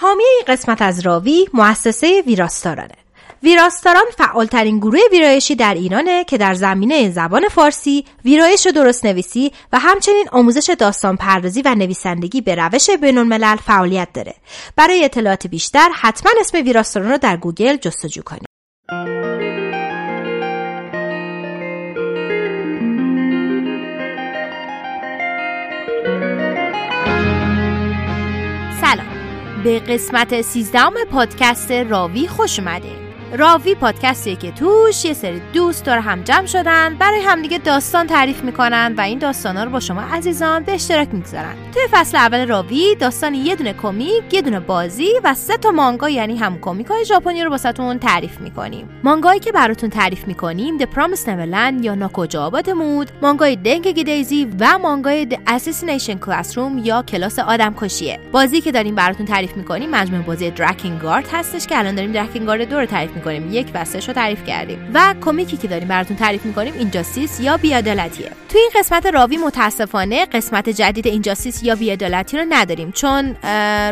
حامی این قسمت از راوی مؤسسه ویراستارانه ویراستاران فعالترین گروه ویرایشی در ایرانه که در زمینه زبان فارسی، ویرایش و درست نویسی و همچنین آموزش داستان پردازی و نویسندگی به روش بین فعالیت داره. برای اطلاعات بیشتر حتما اسم ویراستاران رو در گوگل جستجو کنید. به قسمت سیزدهم پادکست راوی خوش اومده. راوی پادکستیه که توش یه سری دوست داره هم جمع شدن برای همدیگه داستان تعریف می‌کنن و این داستانا رو با شما عزیزان به اشتراک می‌گذارن. توی فصل اول راوی داستان یه دونه کمیک یه دونه بازی و سه تا مانگا یعنی هم کمیک های ژاپنی رو واسهتون تعریف می‌کنیم. مانگایی که براتون تعریف می‌کنیم The Promised Neverland یا ناکجا آباد مود مانگای دنگ دیزی و مانگای The Assassination Classroom یا کلاس آدم کشیه بازی که داریم براتون تعریف می‌کنیم مجموعه بازی دراکینگارد هستش که الان داریم دراکینگارد دو رو تعریف می‌کنیم. یک و رو تعریف کردیم. و کمیکی که داریم براتون تعریف می‌کنیم اینجاستیس یا بیادالتیه. تو این قسمت راوی متاسفانه قسمت جدید اینجاستیس یا بیادالتی رو نداریم. چون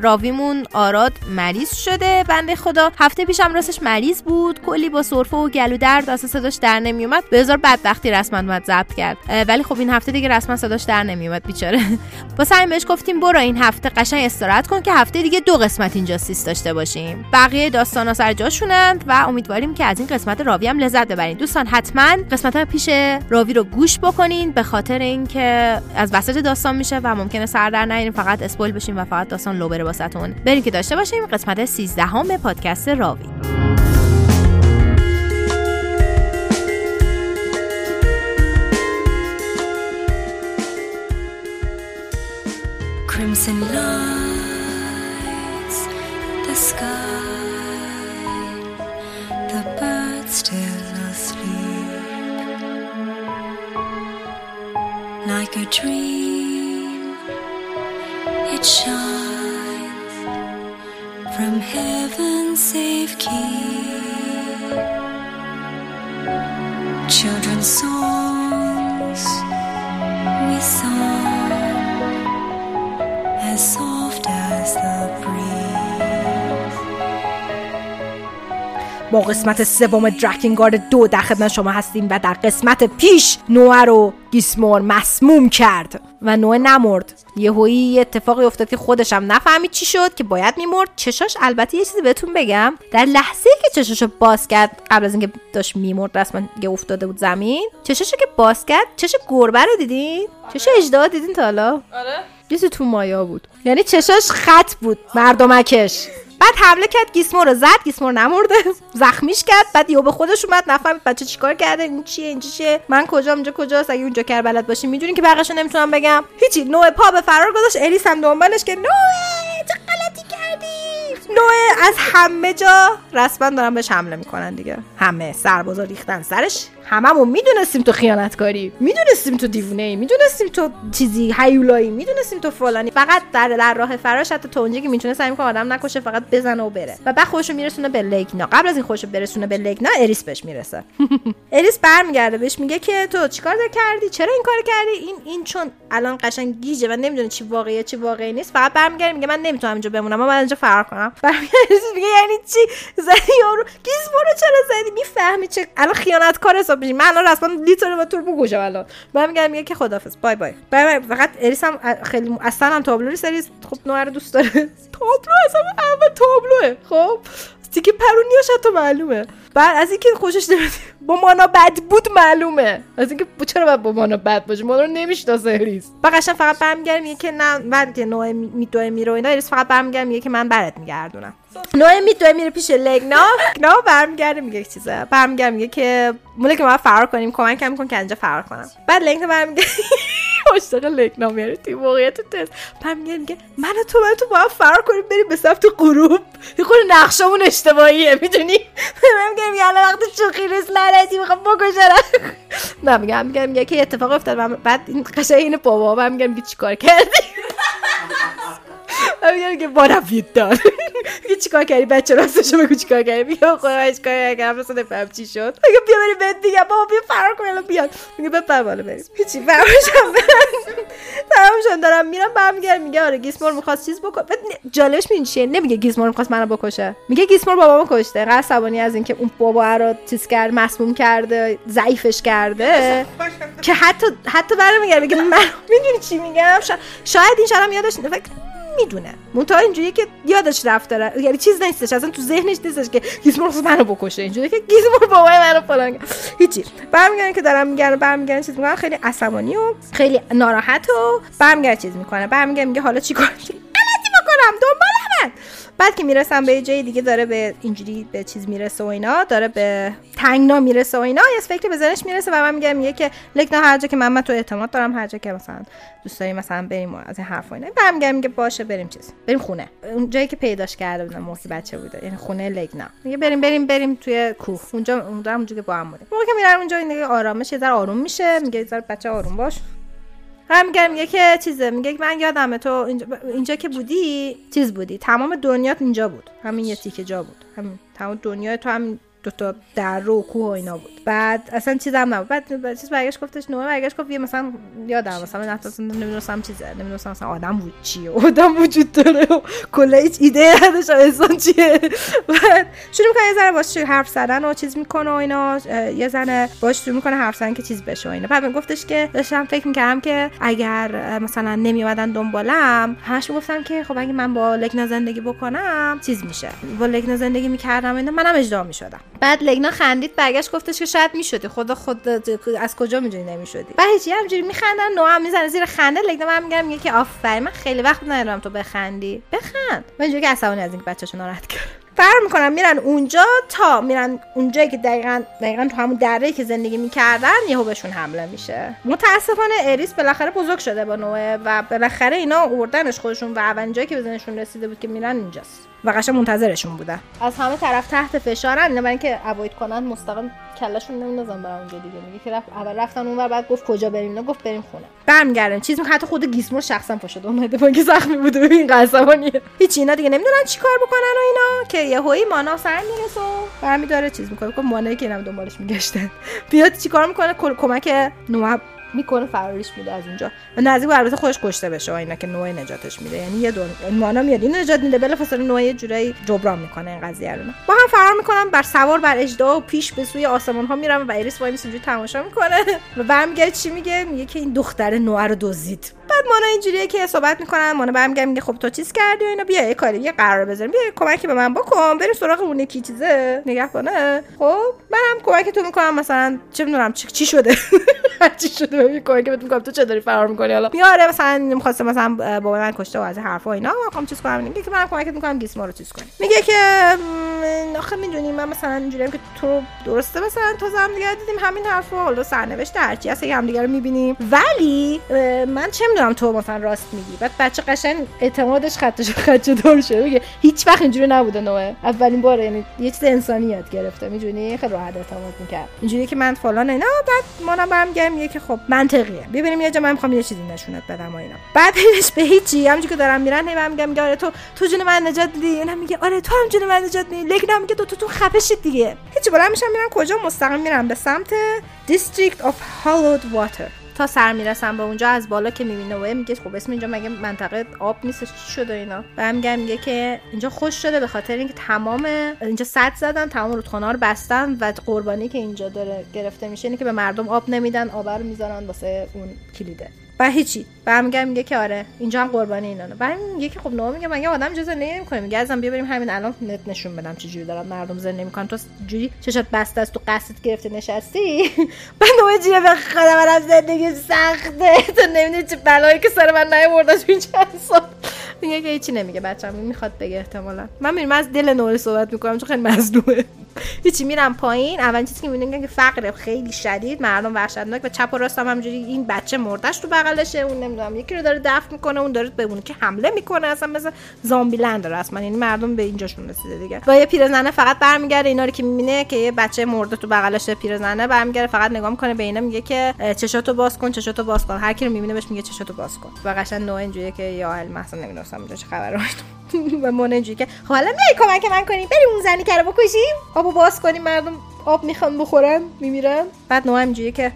راویمون آراد مریض شده. بنده خدا هفته پیشم راستش مریض بود. کلی با سرفه و گلو درد اصلا صداش در نمیومد. به هزار بدبختی رسما اومد ضبط کرد. ولی خب این هفته دیگه رسما صداش در نمیومد بیچاره. با سعی بهش گفتیم برو این هفته قشنگ استراحت کن که هفته دیگه دو قسمت اینجاستیس داشته باشیم. بقیه داستانا سر جاشونند و امیدواریم که از این قسمت راوی هم لذت ببرین. دوستان حتما قسمت پیش راوی رو گوش بکنین به خاطر اینکه از وسط داستان میشه و ممکنه سر در نیاریم فقط اسپویل بشیم و فقط داستان لو بره واسهتون. بریم که داشته باشیم قسمت 13 هم پادکست راوی. Crimson lights, the sky. Dream. It shines from heaven's safe key. با قسمت سوم درکینگارد دو در خدمت شما هستیم و در قسمت پیش نوع رو گیسمور مسموم کرد و نوع نمرد. یهویی یه اتفاقی افتاد که خودش هم نفهمید چی شد که باید میمرد. چشاش البته یه چیزی بهتون بگم. در لحظه که چشاشو باز کرد قبل از اینکه داشت میمرد رسما دیگه افتاده بود زمین. چشاشو که باز کرد چش گربه رو دیدین؟ چش اجدها دیدین تا حالا؟ آره. تو مایا بود. یعنی چشاش خط بود مردمکش. بعد حمله کرد گیسمو رو زد گیسمو نمرده زخمیش کرد بعد یهو به خودش اومد نفهمید بچه چیکار کرده این چیه این چیه من کجا اینجا کجاست اگه اونجا کر بلد باشی می‌دونین که بقیه‌شو نمی‌تونم بگم. هیچی نوع پا به فرار گذاشت الیس هم دنبالش که نوع چه غلطی کردی؟ نوع از همه جا رسما دارن بهش حمله می‌کنن دیگه. همه سربازا ریختن سرش. هممون می‌دونستیم تو خیانتکاری. می‌دونستیم تو دیوونه ای می‌دونستیم تو چیزی هیولایی. می‌دونستیم تو فلانی. فقط در در راه فراش حتی تو اونجا که می‌تونه سعی کنه آدم نکشه فقط بزنه و بره. و بعد خودشو میرسونه به لیکنا قبل از این خودشو برسونه به لیکنا اریس بهش می‌رسه. اریس برمیگرده بهش میگه که تو چیکار کردی؟ چرا این کار کردی؟ این این چون الان قشنگ گیجه. و نمی‌دونه چی واقعیه چی واقعی نیست. فقط برمیگرده میگه من نمی‌تونم اینجا بمونم. من اینجا فرار کنم. میگه؟ یعنی چی؟ زدی یارو. گیز برو چرا زدی؟ می‌فهمی چه الان خیانتکار حساب میشی. من الان اصلا لیتر با تو بگوشم الان. من میگم میگه که خدافظ بای بای. بای فقط اریس هم خیلی اصلا هم تابلو سریز خب نوع رو دوست داره. تابلو اصلا اول تابلوه. خب؟ دیگه پرونیاش تو معلومه. بعد از اینکه خوشش نمیاد با مانا بد بود معلومه. از اینکه چرا باید با مانا بد باشه؟ مانا رو نمی‌شناسه اریس بقیشن فقط برمیگرد میگه که نه بعد که نوع میدوه میره اینا اریس فقط برمیگرد میگه که من برات میگردونم. نوع میدوه میره پیش لگنا نه برمیگرده میگه چیزه. برمیگرد میگه که موله که ما فرار کنیم کمک کم که اینجا فرار کنم. بعد لگنا برمیگرده. عاشق لگنا میاره توی تست. پم میگه میگه من تو من تو با فرار کنیم بریم به سمت غروب. یه خود نقشمون اشتباهیه می‌دونی؟ من میگم یه الان وقت شوخی نیست لعنتی می‌خوام بکشم نه میگم میگم میگه که اتفاق افتاد بعد این قشنگ این بابا من میگم میگه چیکار کردی؟ میگم که what have you done میگه چیکار کردی؟ بچه راستشو بگو چیکار کردی؟ میگه خدا من چیکار کردم اصلا نفهم چی شد. میگه بیا بریم بهت دیگه بابا بیا فرار کن الان بیاد. میگه بپر بالا بریم. هیچی فرارشم تمام دارم میرم برمیگردم. میگه آره گیسمور می‌خواست چیز بعد جالبش می‌دونی چیه؟ نمیگه گیسمور می‌خواست منو بکشه. میگه گیسمور بابامو کشته. انقدر عصبانی از اینکه اون بابا رو چیز کرد مسموم کرده ضعیفش کرده. که حتی حتی برمیگرده میگه من می‌دونی چی میگم؟ شاید این شرم یادش فکر می‌دونه منتها اینجوریه که یادش رفت داره. یعنی چیز نیستش اصلا تو ذهنش نیستش که گیزمور منو بکشه. اینجوریه که گیزمور بابای منو فلان هیچی. برمیگردن که دارم میگن برمیگردن چیز می‌کنن خیلی عصبانی و خیلی ناراحت و برمیگردن چیز می‌کنه برمیگردن میگه حالا چیکار غلطی بکنم دنبال من بعد که می‌رسم به جای دیگه داره به اینجوری به چیز می‌رسه و اینا داره به تنگنا می‌رسه و اینا. یه فکری به ذهنش می‌رسه و من میگم میگه که لکنا هر جا که من, من تو اعتماد دارم هر جا که مثلا دوست مثلا بریم از این حرفا اینا. برمیگردم میگه باشه بریم چیز بریم خونه. اون جایی که پیداش کرده بودم موقع بچه بوده یعنی خونه لگنا میگه بریم بریم بریم توی کوه. اونجا اونجا اونجا که با هم بودیم موقع که میرن اونجا این آرامش یه ذره آروم میشه. میگه یه بچه آروم باش. هم میگه میگه که چیزه میگه من یادمه تو اینجا, اینجا که بودی چیز بودی. تمام دنیات اینجا بود. همین یه تیکه جا بود. همین تمام دنیا تو هم تا در رو کوه و اینا بود. بعد اصلا چیزم نبود. بعد چیز برگشت گفتش نوه برگشت گفت یه مثلا یادم مثلا من اصلا نمی‌دونستم چیزه نمی‌دونستم مثلا آدم بود چیه آدم وجود داره و کل هیچ ایده نداشت انسان چیه. بعد شروع می‌کنه یه ذره باش حرف زدن و چیز می‌کنه و اینا. یه زنه باش شروع می‌کنه حرف زدن که چیز بشه و اینا. بعد من گفتش که داشتم فکر می‌کردم که اگر مثلا نمیومدن دنبالم همش می‌گفتم که خب اگه من با لگنا زندگی بکنم چیز میشه. با لگنا زندگی می‌کردم اینا منم اجرا می‌شدم. بعد لگنا خندید برگشت گفتش که شاید می‌شدی. خدا خود از کجا می‌دونی نمی‌شدی؟ بعد هیچی همجوری میخندن هم می‌زنه زیر خنده. لگنا من میگم میگه که آفرین من خیلی وقت ندارم تو بخندی. بخند. من اینجوری که عصبانی از اینکه بچه‌شو ناراحت کرد فرق می‌کنن میرن اونجا تا میرن اونجایی که دقیقا دقیقا تو همون دره که زندگی می‌کردن یهو بهشون حمله میشه. متاسفانه اریس بالاخره بزرگ شده با نوه و بالاخره اینا اوردنش خودشون و اولین جایی که بزنشون رسیده بود که میرن اینجاست. و قشنگ منتظرشون بودن از همه طرف تحت فشارن. اینا برای اینکه اوید کنن مستقیم کلاشون نمیندازن برای اونجا دیگه. میگه که رفت اول رفتن اون و بعد گفت کجا بریم اینا گفت بریم خونه. برمیگردن. چیز حتی خود گیسمور شخصا پشت اومده. با اینکه زخمی بوده ببین قسمانیه هیچ اینا دیگه نمی‌دونن چیکار بکنن و اینا. که یهویی مانا سر می‌رسه و برمی داره چیز می‌کنه. گفت مانایی که اینم دنبالش میگشتن. بیاد چیکار می‌کنه؟ کمک نوع می‌کنه فراریش میده از اونجا. و نزدیک البته خودش کشته بشه. اینا که نوع نجاتش میده. یعنی یه دون مانا میاد. این نجات میده. بلا فاصله نوع یه جورایی جبران می‌کنه این قضیه رو. با هم فرار می‌کنن. بر سوار بر اژدها و پیش به سوی آسمان ها میرن و ایریس وای اینجوری تماشا می‌کنه. و برمیگرده چی میگه؟ میگه که این دختر نوآ رو دزدید. بعد مانا اینجوریه که صحبت می‌کنن. مانا برمیگرده میگه خب تو چیز کردی و اینا. بیا یه کاری یه قرار بذاریم. بیا کمکی به من بکن. بریم سراغ اون یکی چیزه. نگهبانه. خب منم کمک تو می‌کنم. مثلا چه می‌دونم چی شده؟ چی شده. ببین کمک بهت می‌کنم تو چه داری فرار می‌کنی؟ حالا میاره مثلا می‌خواسته مثلا بابا من کشته و از حرفا اینا می‌خوام چیز کنم. میگه که من کمکت می‌کنم گیسما رو چیز کنی. میگه که آخه می‌دونی من مثلا اینجوریام که تو درسته مثلا تو هم دیگه دیدیم همین حرفا حالا سرنوشت هرچی هست هم دیگه رو می‌بینیم. ولی من چه می‌دونم تو مثلا راست میگی؟ بعد بچه قشنگ اعتمادش خطش خط دور شده. میگه هیچ وقت اینجوری نبوده نوه. اولین بار یعنی یه چیز انسانی یاد گرفته. می‌دونی؟ خیلی راحت اعتماد می‌کرد. اینجوری که من فلان اینا. بعد منم برمیگردم میگه که خب منطقیه. ببینیم یه جا من می‌خوام یه چیزی نشونت بدم و اینا. بعد هیچ به هیچی همونجوری که دارم میرن هی میگم میگه آره تو تو جون من نجات میدی؟ اینا میگه آره تو هم جون من نجات میدی. لیکن میگه تو تو تو خفه شید دیگه. هیچ بالا میشم میرن کجا؟ مستقیم میرن به سمت District of Hallowed Water تا سر می‌رسم به اونجا از بالا که می‌بینه و میگه خب اسم اینجا مگه منطقه آب نیست چی شده اینا؟ و میگه میگه که اینجا خشک شده به خاطر اینکه تمام اینجا سد زدن تمام رودخانه رو بستن و قربانی که اینجا داره گرفته میشه اینه که به مردم آب نمیدن آب رو می‌ذارن واسه اون کلیده. و هیچی. برمیگردم میگه که آره اینجا هم قربانی اینا. بعد میگه که خب نو میگه مگه آدم اجازه نمی‌کنه. میگه ازم بیا بریم همین الان نت نشون بدم چه جوری دارن مردم زندگی می‌کنن. تو جوری چشات بسته است تو قصدت گرفته نشستی؟ بعد نو جیره به خدا زندگی سخته. تو نمی‌دونی چه بلایی که سر من نیاورد تو این چند سال. میگه که هیچی نمیگه بچه‌م می‌خواد بگه احتمالا. من میرم از دل نور صحبت می‌کنم چون خیلی مظلومه. هیچی میرم پایین. اول چیزی که می‌بینیم که فقر خیلی شدید مردم وحشتناک و چپ و راست هم همجوری این بچه مردش تو بغلشه اون نمی‌دونم یکی رو داره دفن می‌کنه اون داره به که حمله می‌کنه اصلا مثل زامبی لند رسما یعنی مردم به اینجاشون رسیده دیگه. و یه پیرزنه فقط برمیگرده اینا رو که می‌بینه که یه بچه مرده تو بغلشه پیرزنه برمیگرده فقط نگاه می‌کنه به اینا میگه که چشاتو باز کن چشاتو باز کن. هر کی رو می‌بینه بهش میگه چشاتو باز کن. و قشنگ نوع اینجوریه که یا مثلا نمی‌دونم اینجا چه خبره. و من اینجوری که خب حالا میای کمک من کنیم بریم اون زنی که رو بکشیم. آبو باز کنیم مردم آب می‌خوان بخورن میمیرن. بعد نو اینجوری که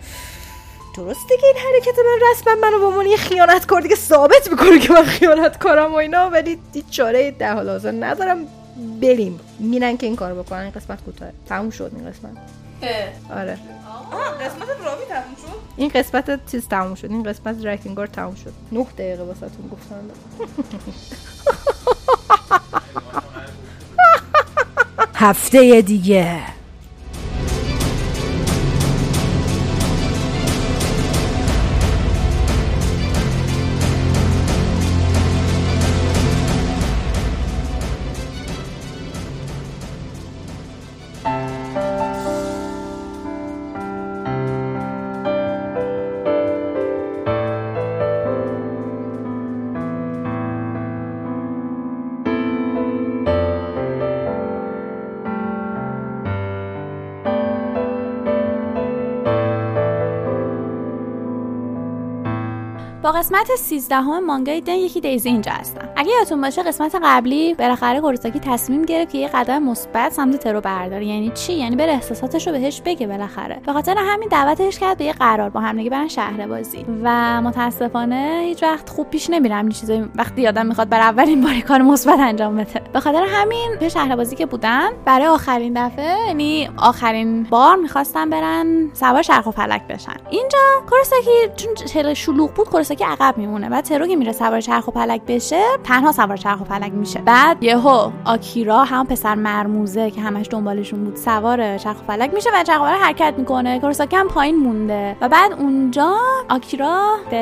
درسته که این حرکت من رسما منو به عنوان یه خیانت کردی که ثابت می‌کنه که من خیانت کارم و اینا ولی هیچ چاره ده حال حاضر ندارم. بریم. میرن که این کارو بکنن. این قسمت کوتاه. تموم شد این قسمت. آره. قسمت راوی تموم شد؟ این قسمت چیز تموم شد. این قسمت درکینگار تموم شد. نه دقیقه واسهتون گفتم. هفته دیگه. قسمت 13 همه مانگای دن یکی دیزی اینجا هستم. اگه یادتون باشه قسمت قبلی بالاخره کوروساکی تصمیم گرفت که یه قدم مثبت سمت ترو برداره. یعنی چی؟ یعنی بره احساساتش رو بهش بگه بالاخره. به خاطر همین دعوتش کرد به یه قرار با هم دیگه برن شهر بازی. و متاسفانه هیچ وقت خوب پیش نمیرم چیزایی وقتی آدم می‌خواد بر اولین بار کار مثبت انجام بده. به خاطر همین به شهر بازی که بودن برای آخرین دفعه یعنی آخرین بار می‌خواستن برن سوار چرخ و فلک بشن. اینجا کوروساکی چون شلوغ بود کوروساکی عقب میمونه و ترو که میره سوار چرخ و فلک بشه تنها سوار چرخ و فلک میشه. بعد یهو آکیرا هم پسر مرموزه که همش دنبالشون بود سوار چرخ و فلک میشه و چرخ فلک حرکت می‌کنه. کوروساکی هم پایین مونده. و بعد اونجا آکیرا به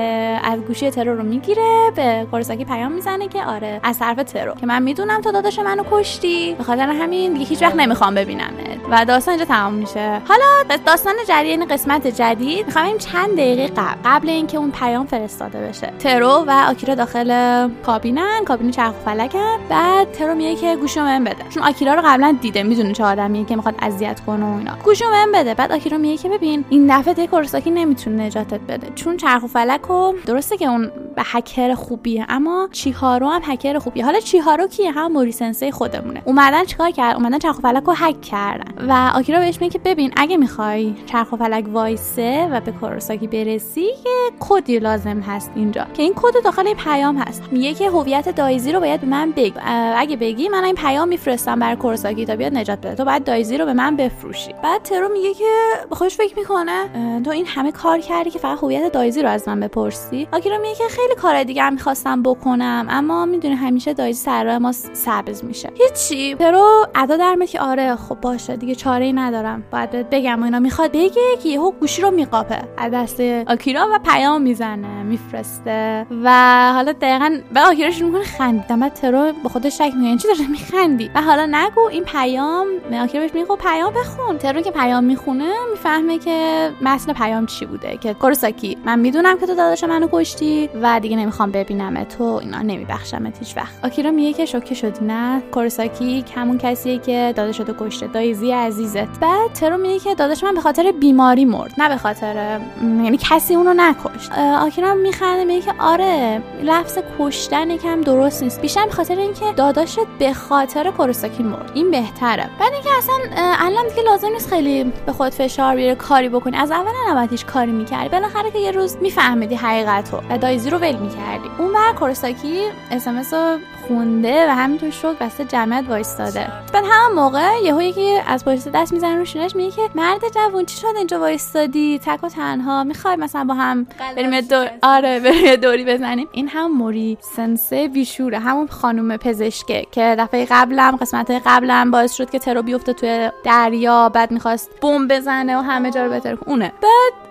از گوشی ترو رو می‌گیره به کوروساکی پیام می‌زنه که آره از طرف ترو که من می‌دونم تو داداش منو کشتی. به خاطر همین دیگه هیچ وقت نمی‌خوام ببینم و داستان اینجا تمام میشه. حالا داستان جریان قسمت جدید. می‌خوام چند دقیقه قبل قبل اینکه اون پیام فرستاده بشه. ترو و آکیرا داخل کابینن. کابین چرخ و فلکن بعد ترو میگه که گوشو من بده. چون آکیرا رو قبلا دیده می‌دونه چه آدمیه که می‌خواد اذیت کنه و اینا. گوشو من بده. بعد آکیرا میگه که ببین این دفعه کوروساکی نمی‌تونه نجاتت بده. چون چرخ و فلک و درسته که اون به هکر خوبیه. اما چیهارو هم هکر خوبیه. حالا چیهارو کیه؟ هم موری سنسه خودمونه. اومدن چیکار کرد اومدن چرخ و فلک رو هک کردن. و آکیرا بهش میگه که ببین اگه می‌خوای چرخ و فلک وایسه و به کوروساکی برسی یه کدی لازم هست اینجا. که این کد داخل این پیام هست. میگه که هویت دایزی رو باید به من بگی اگه بگی من این پیام میفرستم برای کوروساکی تا بیاد نجات بده. تو باید دایزی رو به من بفروشی. بعد ترو میگه که خودش فکر می‌کنه. تو این همه کار کردی که فقط هویت دایزی رو از من بپرسی؟ آکیرا میگه که کار دیگه هم می‌خواستم بکنم اما می‌دونی همیشه دایزی سر ما سبز میشه. هیچی. ترو ادا در که آره خب باشه دیگه چاره ای ندارم. باید بگم و اینا می‌خواد بگه که یهو گوشی رو میقاپه. از دست آکیرا و پیام می‌زنه میفرسته. و حالا دقیقا به آکیرا شروع می‌کنه خندیدن. بعد ترو به خودش شک می‌کنه چی داره میخندی؟ و حالا نگو این پیام آکیرا بهش میگه خب پیام بخون. ترو که پیام می‌خونه می‌فهمه که متن پیام چی بوده که کوروساکی من می‌دونم که تو داداش منو کشتی و دیگه نمی‌خوام ببینم تو اینا نمیبخشمت هیچ وقت. آکیرا میگه که شوکه شدی نه؟ کوروساکی همون کسیه که داداش تو کشته. دایزی عزیزت. بعد ترو میگه که داداش من به خاطر بیماری مرد. نه به خاطر یعنی کسی اونو نکشت. آکیرا میخنده میگه که آره لفظ کشتن یکم درست نیست. بیشتر به خاطر اینکه داداشت به خاطر کوروساکی مرد. این بهتره. بعد اینکه اصلا الان دیگه لازم نیست خیلی به خود فشار بیاره کاری بکنی. از اول نباید هیچ کاری می‌کردی. بالاخره که یه روز میفهمیدی حقیقتو. و دایزی ول می‌کردی. اون بر کوروساکی اس رو خونده و همینطور شد واسه جمعیت وایستاده. بعد همون موقع یهو یکی از پشت دست می‌زنه رو شونش میگه که مرد جوون چی شد اینجا وایستادی؟ تک و تنها. می‌خوای مثلا با هم بریم دور آره بریم دوری بزنیم. این هم موری سنسه بیشوره. همون خانم پزشکه که دفعه قبلم قسمت قبلم باعث شد که ترو بیفته توی دریا بعد می‌خواست بمب بزنه و همه جا رو بهتر اونه. بعد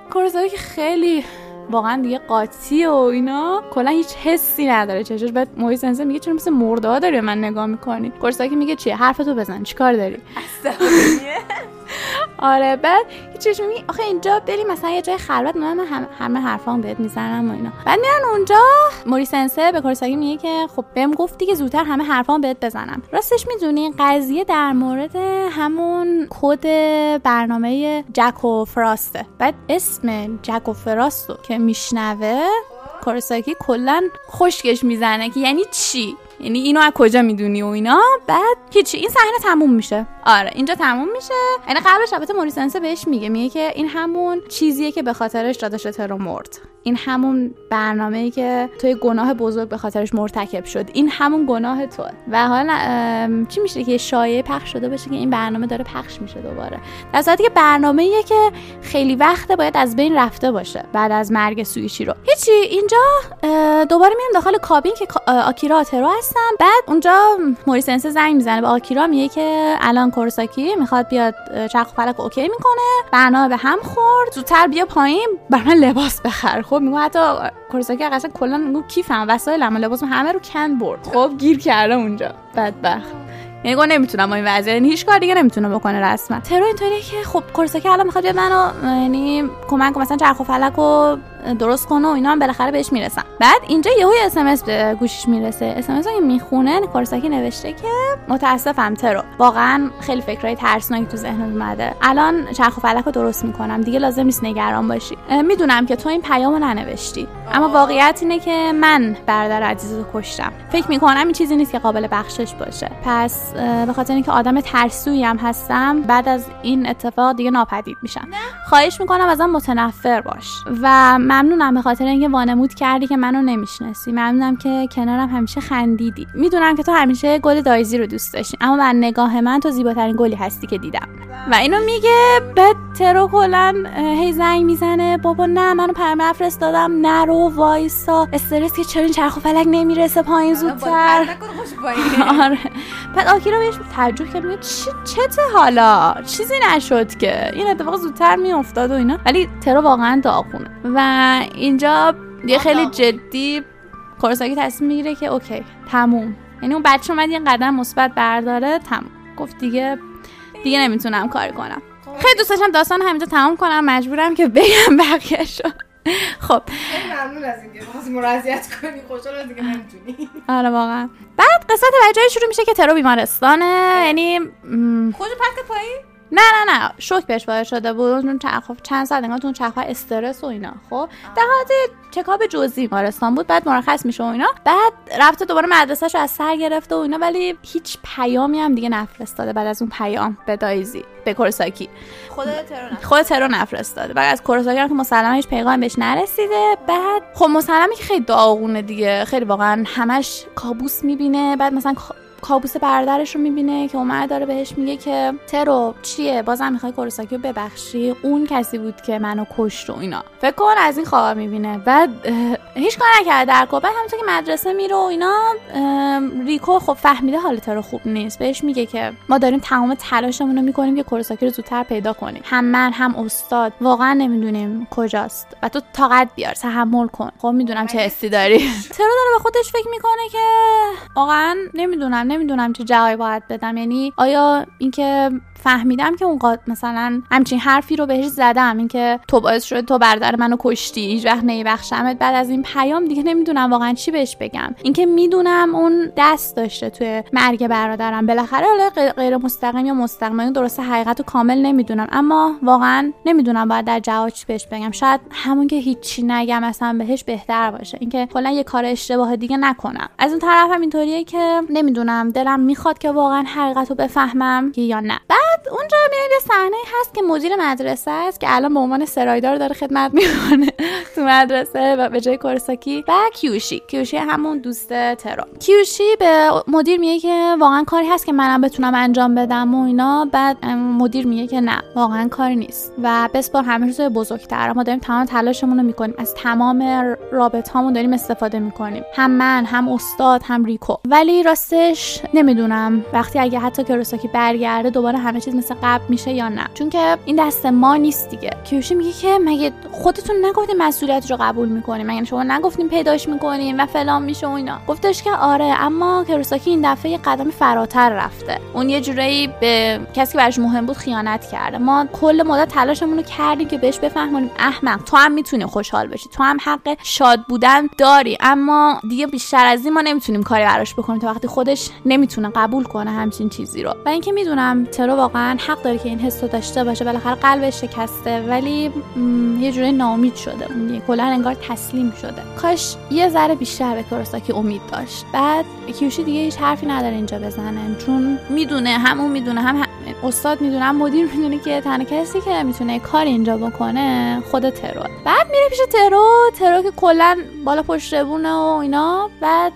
که خیلی واقعا دیگه قاطی و اینا کلا هیچ حسی نداره. چشش بعد موی سنسه میگه چرا مثل مرده داری من نگاه می‌کنی؟ کورساکی میگه چیه؟ حرفتو بزن چیکار داری؟ آره بعد هیچ میگی آخه اینجا بریم مثلا یه جای خلوت من هم همه حرفام بهت می‌زنم و اینا. بعد میرن اونجا موری سنسه به کورساکی میگه که خب بهم گفتی که زودتر همه حرفام بهت بزنم. راستش می‌دونی قضیه در مورد همون کد برنامه جک و فراسته بعد اسم جک و فراستو که میشنوه کورساکی کلا خشکش می‌زنه که یعنی چی؟ یعنی اینو از کجا می‌دونی و اینا؟ بعد هیچی این صحنه تموم میشه. آره اینجا تموم میشه. یعنی قبلش البته موریسنسه بهش میگه میگه که این همون چیزیه که به خاطرش داداش ترو مرد. این همون برنامه ای که توی گناه بزرگ به خاطرش مرتکب شد. این همون گناه تو. و حالا چی میشه که شایعه پخش شده باشه که این برنامه داره پخش میشه دوباره. در صورتی که برنامه ایه که خیلی وقته باید از بین رفته باشه بعد از مرگ سویچی رو. هیچی اینجا دوباره میریم داخل کابین که آکیرا هستن بعد اونجا موریسنسه زنگ می‌زنه به آکیرا میگه که الان کورساکی می‌خواد بیاد چرخ فلک اوکی می‌کنه برنامه به هم خورد. زودتر بیا پایین بر من لباس بخر. خب میگه حتی کورساکی قشنگ کلا میگه کیفم وسایلم لباس همه رو کند برد. خب گیر کرده اونجا. بدبخت. یعنی نمی‌تونم با این وضعیت. یعنی هیچ کار دیگه نمی‌تونه بکنه رسما. ترو اینطوریه که خب کورساکی الان می‌خواد بیاد منو یعنی کمک مثلا چرخ و فلک رو درست کنه و اینا هم بالاخره بهش می‌رسن بعد اینجا یهو اس ام اس به گوشش می‌رسه. اس ام اس می‌خونه کورساکی نوشته که متاسفم ترو. واقعا خیلی فکرای ترسناکی تو ذهنت اومده. الان چرخ و فلک رو درست می‌کنم. دیگه لازم نیست نگران باشی. می‌دونم که تو این پیامو ننوشتی. اما واقعیت اینه که من برادر عزیز رو کشتم. فکر می‌کنم این چیزی نیست که قابل بخشش باشه. پس به خاطر اینکه آدم ترسویی هم هستم بعد از این اتفاق دیگه ناپدید میشم. خواهش می‌کنم ازم متنفر باش. و ممنونم به خاطر اینکه وانمود کردی که منو نمی‌شناسی. ممنونم که کنارم همیشه خندیدی. می‌دونم که تو همیشه گل دایزی رو دوست داشتی اما بر نگاه من تو زیباترین گلی هستی که دیدم. و اینو میگه بعد ترو کلا هی زنگ می‌زنه بابا نه منو پیام دادم نرو وایسا. استرس که چرا این چرخ و فلک نمی‌رسه پایین زودتر؟ آره. بعد آکیرا بهش تعجب کرد میگه چته حالا؟ چیزی نشد که. این اتفاق زودتر میافتاد و اینا. ولی ترو واقعا داغونه. و اینجا یه خیلی جدی کورساکی تصمیم می‌گیره که اوکی تموم. یعنی اون بچه اومد یه قدم مثبت برداره تموم. گفت دیگه دیگه نمی‌تونم کار کنم. خب. خیلی دوست داشتم داستان همینجا تموم کنم. مجبورم که بگم بقیه شد خب. ممنون از اینکه مراجعت کنی. خوشحال اینکه نمی‌تونی. آره واقعا. بعد قصت وجهی شروع میشه که ترو بیمارستانه. یعنی خودو پرت پایین نه نه نه شوک بهش وارد شده بود. اون چند ساعت انگار تو چرخ استرس و اینا. خب در حالت چکاب جزئی بیمارستان بود بعد مرخص میشه و اینا. بعد رفته دوباره مدرسهش از سر گرفته و اینا ولی هیچ پیامی هم دیگه نفرستاده بعد از اون پیام به دایزی به کورساکی. خود ترو خود ترو نفرستاده. بعد از کورساکی هم که مسلما هیچ پیغام بهش نرسیده. بعد خب مسلما که خیلی داغونه دیگه. خیلی واقعا همش کابوس می‌بینه. بعد مثلا کابوس برادرش رو می‌بینه که اومد داره بهش میگه که ترو چیه؟ بازم می‌خوای کورساکی رو ببخشی؟ اون کسی بود که منو کشت و اینا. فکر کن از این خوابا می‌بینه. بعد هیچ کار نکرده. در بعد همونطور که مدرسه میره و اینا ریکو خب فهمیده حال ترو خوب نیست. بهش میگه که ما داریم تمام تلاشمون رو می‌کنیم که کورساکی رو زودتر پیدا کنیم. هم من هم استاد. واقعا نمی‌دونیم کجاست. و تو طاقت بیار تحمل کن. خب می‌دونم چه حسی داری. ترو داره به خودش فکر می‌کنه که واقعا نمی‌دونم. نمی‌دونم چه جوابی باید بدم. یعنی آیا اینکه فهمیدم که اون قاد مثلا همچین حرفی رو بهش زدم اینکه تو باعث شده تو برادر منو کشتی هیچ وقت نمیبخشمت. بعد از این پیام دیگه نمی‌دونم واقعا چی بهش بگم. اینکه می‌دونم اون دست داشته توی مرگ برادرم. بالاخره حالا غیر مستقیم یا مستقیم درسته حقیقت رو کامل نمی‌دونم. اما واقعا نمی‌دونم باید در جواب چی بهش بگم. شاید همون که هیچی نگم اصلا بهش بهتر باشه. اینکه کلا یه کار اشتباه دیگه نکنم. از اون طرف هم اینطوریه که نمی‌دونم دلم می‌خواد که واقعا حقیقت رو بفهمم یا نه. بعد اونجا میاد یه صحنه هست که مدیر مدرسه است که الان به عنوان سرایدار داره خدمت می‌کنه تو مدرسه و به جای کورساکی و کیوشی. کیوشی همون دوست ترو کیوشی به مدیر میگه که واقعا کاری هست که منم بتونم انجام بدم و اینا. بعد مدیر میگه که نه واقعا کاری نیست. و بسپار همه روز بزرگتر. ما داریم تمام تلاشمون رو می‌کنیم. از تمام رابط هامون داریم استفاده می‌کنیم. هم من هم استاد هم ریکو. ولی راستش نمی‌دونم وقتی اگه حتی کورساکی برگرده دوباره همه چیز مثل قبل میشه یا نه. چون که این دست ما نیست دیگه. کیوشی میگه که مگه خودتون نگفتین مسئولیت رو قبول می‌کنیم؟ مگه شما نگفتین پیداش می‌کنیم و فلان میشه و اینا؟ گفتش که آره اما کروساکی این دفعه یه قدم فراتر رفته. اون یه جورایی به کسی که براش مهم بود خیانت کرده. ما کل مدت تلاشمون رو کردیم که بهش بفهمونیم احمق تو هم می‌تونی خوشحال بشی تو هم حق شاد بودن داری. اما دیگه بیشتر از این ما نمی‌تونیم کاری براش بکنیم تا وقتی خودش نمی‌تونه قبول کنه همچین چیزی رو. و اینکه می‌دونم ترو واقعا حق داره که این حس رو داشته باشه بالاخره قلبش شکسته ولی یه جوری ناامید شده. کلا انگار تسلیم شده. کاش یه ذره بیشتر به کوراساکی امید داشت. بعد کیوشی دیگه هیچ حرفی نداره اینجا بزنه. چون می‌دونه همون می‌دونه هم, هم استاد می‌دونه مدیر می‌دونه که تنها کسی که می‌تونه کار اینجا بکنه خود ترو بعد میره پیش ترو ترو که کلا بالا پشت و اینا. بعد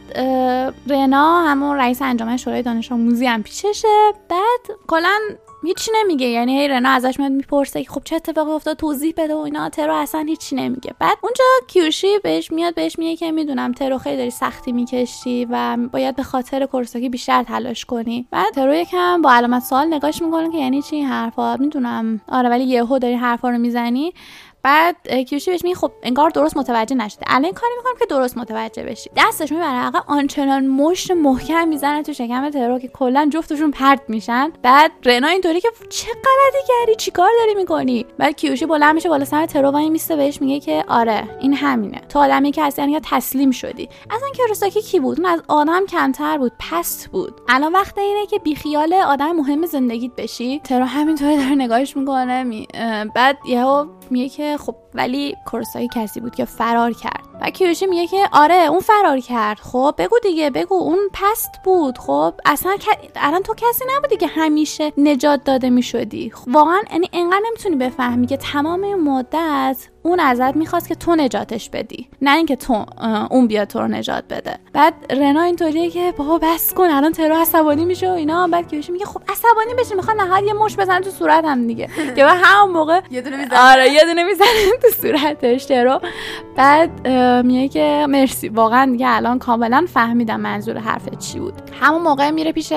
رنا همون رئیس انجمن شورای دانش آموزی هم پیششه. بعد کلا هیچی نمیگه. یعنی هی رنا ازش میاد می‌پرسه که خب چه اتفاقی افتاد توضیح بده و اینا. ترو اصلا هیچی نمیگه. بعد اونجا کیوشی بهش میاد بهش میگه که می‌دونم ترو خیلی داری سختی می‌کشی و باید به خاطر کورساکی بیشتر تلاش کنی. بعد ترو یکم با علامت سوال نگاش می‌کنه که یعنی چی حرفا؟ می‌دونم. آره ولی یهو داری حرفا رو می‌زنی. بعد کیوشی بهش میگه خب انگار درست متوجه نشده. الان کاری می‌کنم که درست متوجه بشی. دستش می‌بره عقب آنچنان مشت محکم می‌زنه تو شکم ترو که کلا جفتشون پرت میشن. بعد رنا اینطوری که چه غلطی کردی چیکار داری می‌کنی؟ بعد کیوشی بلند میشه بالا سر ترو و میسته بهش میگه که آره این همینه. تو آدمی که اصلا یا تسلیم شدی. اصلا کیروساکی کی بود؟ اون از آدم کمتر بود پست بود. الان وقت اینه که بیخیال آدم مهم زندگیت بشی. ترو همینطوری داره نگاهش می‌کنه می... بعد یهو میگه که خب ولی کورسایی کسی بود که فرار کرد. و کیوشی میگه که آره اون فرار کرد. خب بگو دیگه بگو اون پست بود. خب اصلا الان تو کسی نبودی که همیشه نجات داده می‌شدی. خب واقعا یعنی انقدر نمی‌تونی بفهمی که تمام این مدت اون ازت می‌خواست که تو نجاتش بدی. نه اینکه تو اون بیاد تو رو نجات بده. بعد رنا اینطوریه که بابا بس کن الان ترو عصبانی میشه و اینا. بعد کیوشی میگه خب عصبانی بشی می‌خواد نهار یه مش بزن تو صورت هم دیگه. که همون موقع یه دونه می‌زنه آره یه دونه می‌زنه تو صورتش ترو بعد میگه که مرسی. واقعا دیگه الان کاملا فهمیدم منظور حرف چی بود. همون موقع میره پیش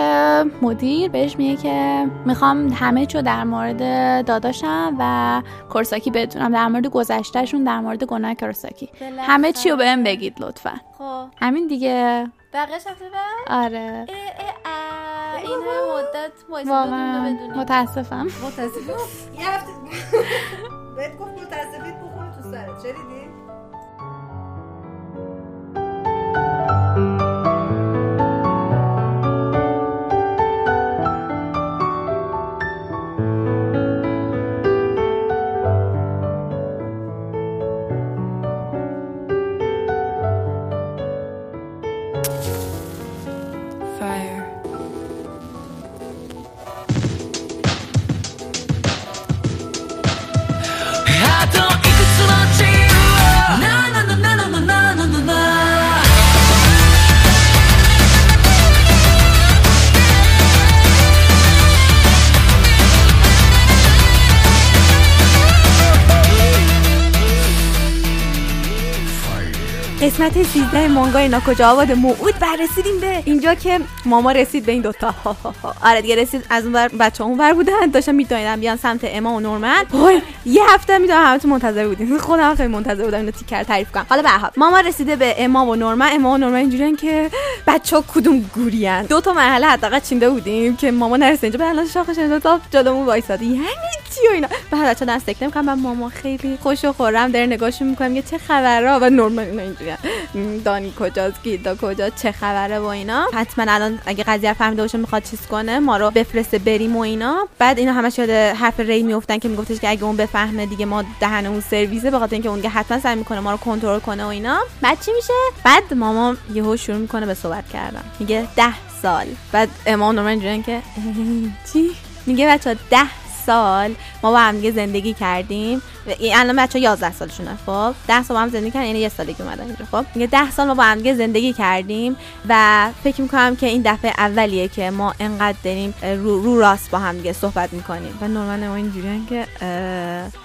مدیر بهش میگه که می‌خوام همه چو در مورد داداشم و کورساکی بدونم. در مورد گذشتهشون در مورد گناه کورساکی. همه چی رو بهم بگید لطفا. خب. همین دیگه. بقیش هفته بعد آره. این مدت واقعا. متاسفم. متاسفم. یه هفته بهت گفت متاسفیت Música قسمت 13 مانگای ناکجا آباد موعود و رسیدیم به اینجا که ماما رسید به این دوتا. آره دیگه رسید از اون بچه اون ور بودن. داشتم میدونیدم بیان سمت اما و نورمن. یه هفته می‌دونم همتون منتظر بودین. خودم خیلی منتظر بودم اینو تیکر تعریف کنم. حالا به ماما رسیده به اما و نورمن. اما و نورمن اینجوریان که بچه ها کدوم گورین دو تا مرحله حداقل چینده بودیم که ماما نرسید اینجا. الان شاخش دو تا جلومون وایساده یعنی چی و اینا؟ بعد بچا دست تکه می‌کنم ماما خیلی خوش و خورم. داره نگاهشون می‌کنم یه چه خبره و نورمن اینا اینجوری دانی کجاست گیدا کجا چه خبره و اینا. حتما الان اگه قضیه فهمیده باشه می‌خواد چیز کنه ما رو بفرسته بریم و اینا. بعد اینا همش یاد حرف ری میافتن که میگفتش که اگه اون بفهمه دیگه ما دهن اون سرویسه به خاطر اینکه اون حتما سعی می‌کنه ما رو کنترل کنه و اینا. بعد چی میشه؟ بعد ماما یهو شروع می‌کنه به صحبت کردن. میگه ده سال. بعد امام نورمن که چی؟ میگه بچه ده سال ما با هم زندگی کردیم. الان بچه 11 سالشونه. خب 10 سال با هم زندگی کردیم یعنی یه سالگی اومدن اینجا. خب میگه 10 سال ما با هم زندگی کردیم و فکر می‌کنم که این دفعه اولیه که ما انقدر داریم رو, رو راست با هم دیگه صحبت می‌کنیم. و نورمن ما اینجوریه که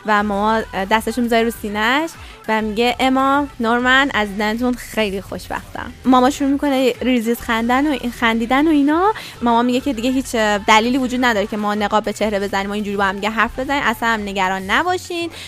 و ما دستشو می‌ذاره رو سینهش و میگه اما نورمن از دیدنتون خیلی خوشبختم. ماما شروع می‌کنه ریزیز خندن و خندیدن و اینا. ماما میگه که دیگه هیچ دلیلی وجود نداره که ما نقاب به چهره بزنیم و اینجوری با هم دیگه حرف بزنیم. اصلا هم نگران نباشین.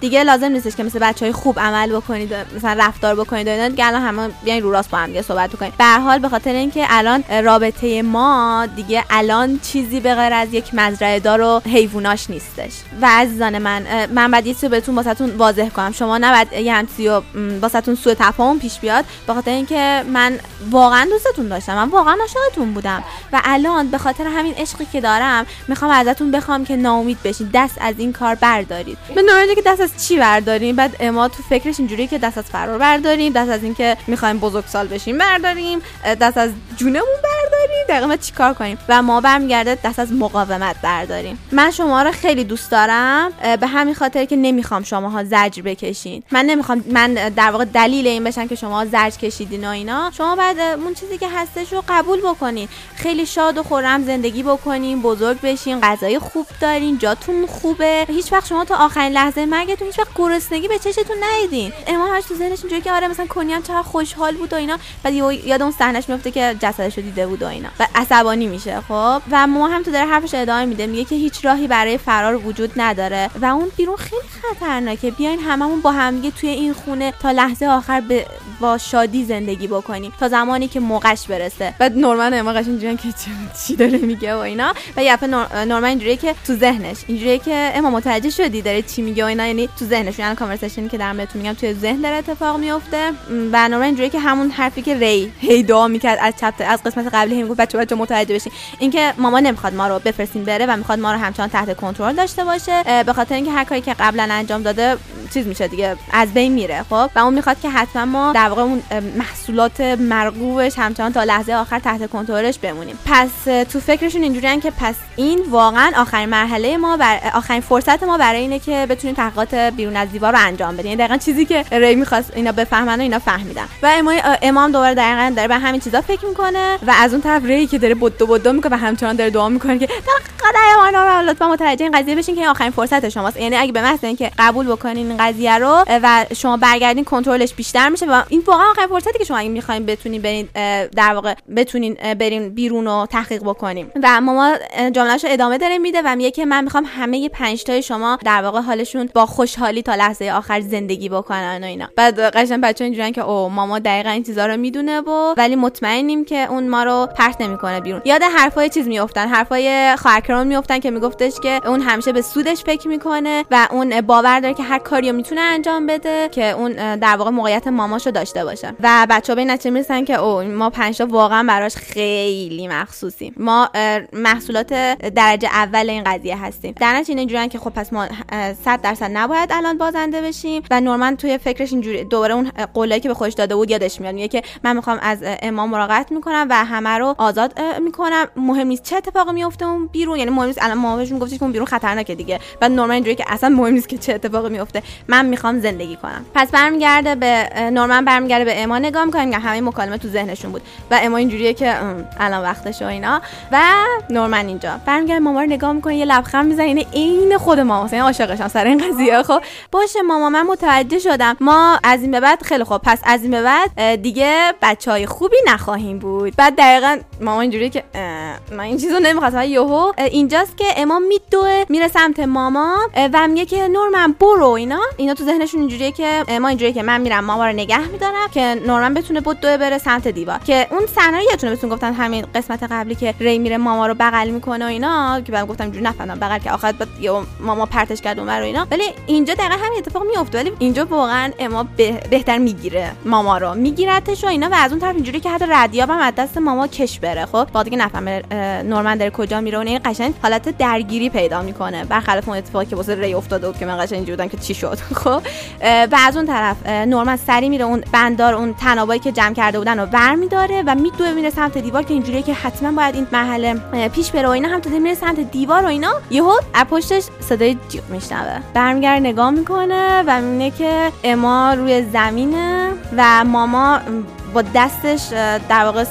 دیگه لازم نیستش که مثل بچه های خوب عمل بکنید مثلا رفتار بکنید و اینا. دیگه الان همه بیاین رو راست با هم دیگه صحبت بکنید به حال به خاطر اینکه الان رابطه ما دیگه الان چیزی به غیر از یک مزرعه دار و حیواناش نیستش. و عزیزان من من بعد یه بهتون واسهتون واضح کنم. شما نباید یه همچی و واسهتون سوء تفاهم پیش بیاد. به خاطر اینکه من واقعا دوستتون داشتم. من واقعا عاشقتون بودم. و الان به خاطر همین عشقی که دارم می‌خوام ازتون بخوام که ناامید بشین. دست از این کار بردارید. به نوعی که دست از چی برداریم؟ بعد ما تو فکرش اینجوری که دست از فرار برداریم دست از اینکه می‌خوایم بزرگسال بشیم برداریم دست از جونمون برداریم. دقیقا چیکار کنیم؟ و ما برمیگرده دست از مقاومت برداریم. من شما رو خیلی دوست دارم به همین خاطر که نمی‌خوام شماها زجر بکشین. من نمی‌خوام من در واقع دلیل این بشن که شما زجر کشیدین و اینا. شما بعد اون چیزی که هستش رو قبول بکنین. خیلی شاد و خورم زندگی بکنین بزرگ بشین غذای خوب دارین جاتون خوبه. هیچ وقت شما تا آخرین لحظه مرگتون هیچ وقت گرسنگی به چشتون ندیدین. اما همش تو ذهنش اینجوری که آره مثلا کنیان چقدر خوشحال بود و اینا. بعد یاد اون صحنهش میفته که جسدش رو دیده بود و اینا. و عصبانی میشه خب. و ما هم تو داره حرفش ادامه میده. میگه که هیچ راهی برای فرار وجود نداره. و اون بیرون خیلی خطرناکه. بیاین هممون با همدیگه توی این خونه تا لحظه آخر به با شادی زندگی بکنیم. تا زمانی که موقعش برسه. بعد نورمن اما قشنگ که چی داره میگه و اینا. و یه نورمن اینجوریه که تو ذهنش. اینجوریه که اما متوجه شدی داره چی میگه و اینا. یعنی تو ذهنش. یعنی کانورسیشنی که در بهتون میگم توی ذهن داره اتفاق میفته. و نورمن اینجوریه که همون حرفی که ری هی دعا می‌کرد از چپتر از قسمت قبلی هم گفت بچه بچه متوجه بشین. اینکه ماما نمی‌خواد ما رو بفرستیم بره و می‌خواد ما رو همچنان تحت کنترل داشته باشه. به خاطر اینکه هر کاری که قبلا انجام داده چیز میشه دیگه از بین میره خب؟ و اون می‌خواد که حتما ما در واقع اون محصولات مرغوبش همچنان تا لحظه آخر تحت کنترلش بمونیم. پس تو فکرشون اینجوریان که پس این واقعا آخرین مرحله ما بر آخرین فرصت ما برای اینه که بتونیم تحقیقات بیرون از دیوار رو انجام بدیم یعنی دقیقا چیزی که ری می‌خواست اینا بفهمن و اینا فهمیدن. و امام دوباره دقیقا داره به همین چیزا فکر می‌کنه و از اون طرف ری که داره بدو بدو می‌کنه و همچنان داره دعا می‌کنه که خدای ما لطفا متوجه این قضیه بشین که این آخرین فرصت شماست. یعنی اگه به محض اینکه قبول بکنین این قضیه رو و شما برگردین کنترلش بیشتر میشه و این واقعا آخرین فرصتی که شما اگه می‌خواین بتونین برین در واقع بتونین برین بیرون و تحقیق بکنیم و ماما جملهشو ادامه داره میده و میگه که من می‌خوام همه پنج تای شما در واقع حالشون با خوشحالی تا لحظه آخر زندگی بکنن و اینا. بعد قشنگ بچه‌ها اینجوریان که او ماما دقیقا این چیزا رو می‌دونه و ولی مطمئنیم که اون ما رو پرت نمی‌کنه بیرون. یاد حرفای چیز میافتن. حرفای خواهرکرون میافتن که میگفتش که اون همیشه به سودش فکر می‌کنه و اون باور داره که هر کاریو می‌تونه انجام بده که اون در واقع موقعیت ماماشو داشته باشه. و بچه‌ها به نتیجه می‌رسن که او ما پنج واقعا براش خیلی مخصوصیم. ما محصولات درجه اول این قضیه هستیم. در نتیجه که خب پس ما 100 درصد نباید الان بازنده بشیم. و نورمن توی فکرش اینجوری دوباره اون قولایی که به خودش داده بود یادش میاد. میگه که من می‌خوام از امام مراقبت می‌کنم و همه رو آزاد می‌کنم. مهم نیست چه اتفاقی میفته اون بیرون. یعنی مهم نیست الان مامانشون گفتش که اون بیرون خطرناکه دیگه. بعد نورمن اینجوری که اصلا مهم نیست که چه اتفاقی میفته. من می‌خوام زندگی کنم. پس برمیگرده به نورمن برمیگرده به اما نگاه می‌کنیم که همه مکالمه تو ذهنشون بود. و اما اینجوریه که الان وقتش و اینا. و نورمن اینجا. برمیگرده ماما رو نگاه می‌کنه یه لبخند می‌زنه. این عین خود ماما یعنی عاشقشم سر این قضیه خب باشه ماما من متوجه شدم. ما از این به بعد خیلی خوب. پس از این به بعد دیگه بچه های خوبی نخواهیم بود. بعد دقیقا ماما اینجوری که من این چیزو نمی‌خواستم. یهو اینجاست که اما میدوه میره سمت ماما و میگه که نورمن برو اینا. اینا تو ذهنشون اینجوریه که ما اینجوریه که من میرم ماما رو نگه میدارم که نورمن بتونه بدوه بره سمت دیوار. که اون صحنه یادتونه بهتون گفتن همین قسمت قبلی که ری میره ماما رو بغل می‌کنه و اینا که بعد گفتم اینجوری نفهمیدم بغل که آخر بعد ماما پرتش کرد اونور و اینا. ولی اینجا دقیقا همین اتفاق میفته ولی اینجا واقعا اما بهتر می‌گیره ماما رو. میگیرتش و اینا و از اون طرف اینجوری که حتی ردیاب هم از دست ماما کش بره. خب بعد دیگه نفهمه نورمن داره کجا میره و این قشنگ حالت درگیری پیدا می‌کنه. برخلاف اون اتفاقی که واسه ری افتاده بود که من قشنگ اینجوری بودم که چی شد. خب و از اون طرف نورمن سری میره اون بندار اون تنابایی که جمع کرده بودن رو برمیداره و میدوه میره سمت دیوار که اینجوریه که حتما باید این محل پیش بره و اینا هم تو میره سمت دیوار و اینا. یهو از پشتش صدای جیغ میشنوه. برمیگرده نگاه می‌کنه و می‌بینه که اما روی زمینه و ماما با دستش در واقع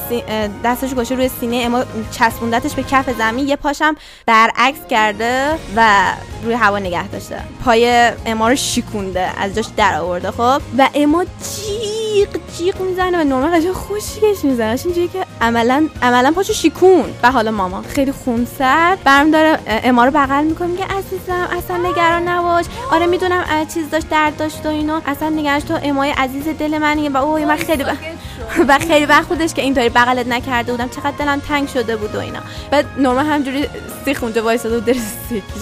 دستش گوشه روی سینه اما چسبوندتش به کف زمین یه پاشم برعکس کرده و روی هوا نگه داشته. پای اما رو شیکونده از جاش در آورده خب؟ و اما جیغ جیغ می‌زنه و نورمال قشنگ خوشگش می‌زنه. اینجوری که عملا عملا پاشو شیکون و حالا ماما خیلی خونسرد. برم داره اما رو بغل می‌کنه میگه عزیزم اصلا نگران نباش. آره می‌دونم چیز داشت درد داشت و اینو اصلا نگرانش تو امای عزیز دل منیه و اوه من خیلی و خیلی وقت بودش که اینطوری بغلت نکرده بودم. چقدر دلم تنگ شده بود و اینا. بعد نورما همجوری سیخ اونجا وایساده و درس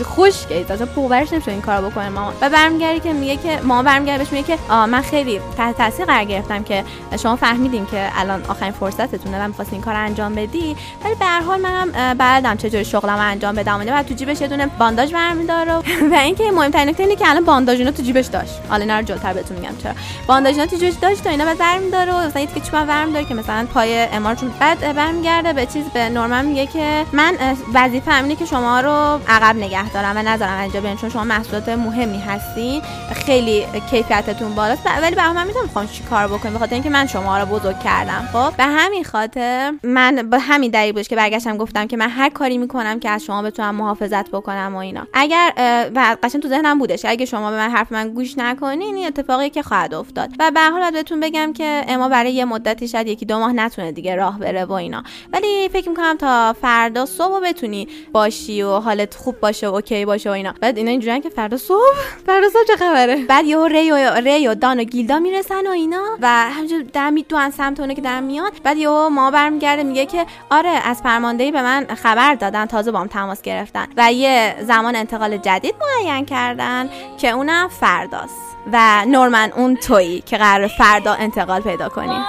خوش گید اصلا پوورش نمیشه این کارو بکنه ماما و برمیگردی که میگه که ماما برمیگرده بهش میگه که آ من خیلی تحت تاثیر قرار گرفتم که شما فهمیدین که الان آخرین فرصتتونه و می‌خواستین این کار انجام بدی. ولی به هر حال منم بلدم چجوری شغلمو انجام بدم و تو جیبش یه دونه بانداج برمی‌داره و اینکه مهمترین نکته اینه که الان بانداژینا تو جیبش داشت. حالا اینا رو جلوتر بهتون میگم چرا. بانداژینا تو جیبش داشت و اینا بعد برمی‌داره و مثلا که چوبم برمی‌داره که مثلا پای امار چون بعد برمیگرده به چیز به نورمن میگه که من وظیفه اینه که شما رو عقب نگه دارم و نذارم انجام بدین چون شما محصولات مهمی هستین. خیلی کیفیتتون بالاست. ولی به من می‌تونم می‌خوام چی کار بکنم؟ بخاطر اینکه من شما رو بزرگ کردم. خب؟ به همین خاطر من به همین دلیل بود که برگشتم گفتم که من هر کاری می‌کنم که از شما بتونم محافظت بکنم و اینا. اگر و قشنگ تو ذهنم بودش اگه شما به من حرف من گوش نکنین این اتفاقی که خواهد افتاد. و به حال بهتون بگم که اما برای یه مدتی شاید یکی دو ماه نتونه دیگه راه بره و اینا. ولی فکر می‌کنم تا فردا صبح بتونی باشی و حالت خوب باشه و اوکی باشه و اینا. بعد اینا اینجوریه که فردا صبح؟ فردا صبح چه خبره؟ بعد یهو ری و ری و دان گیلدا می‌رسن و اینا. و همینجور در دو سمت اونه که در میاد. بعد یهو ما برمیگرده میگه که آره از فرماندهی به من خبر دادن تازه با هم تماس گرفتن. و یه زمان انتقال جدید معین کردن که اونم فرداست. و نورمن اون تویی که قرار فردا انتقال پیدا کنی.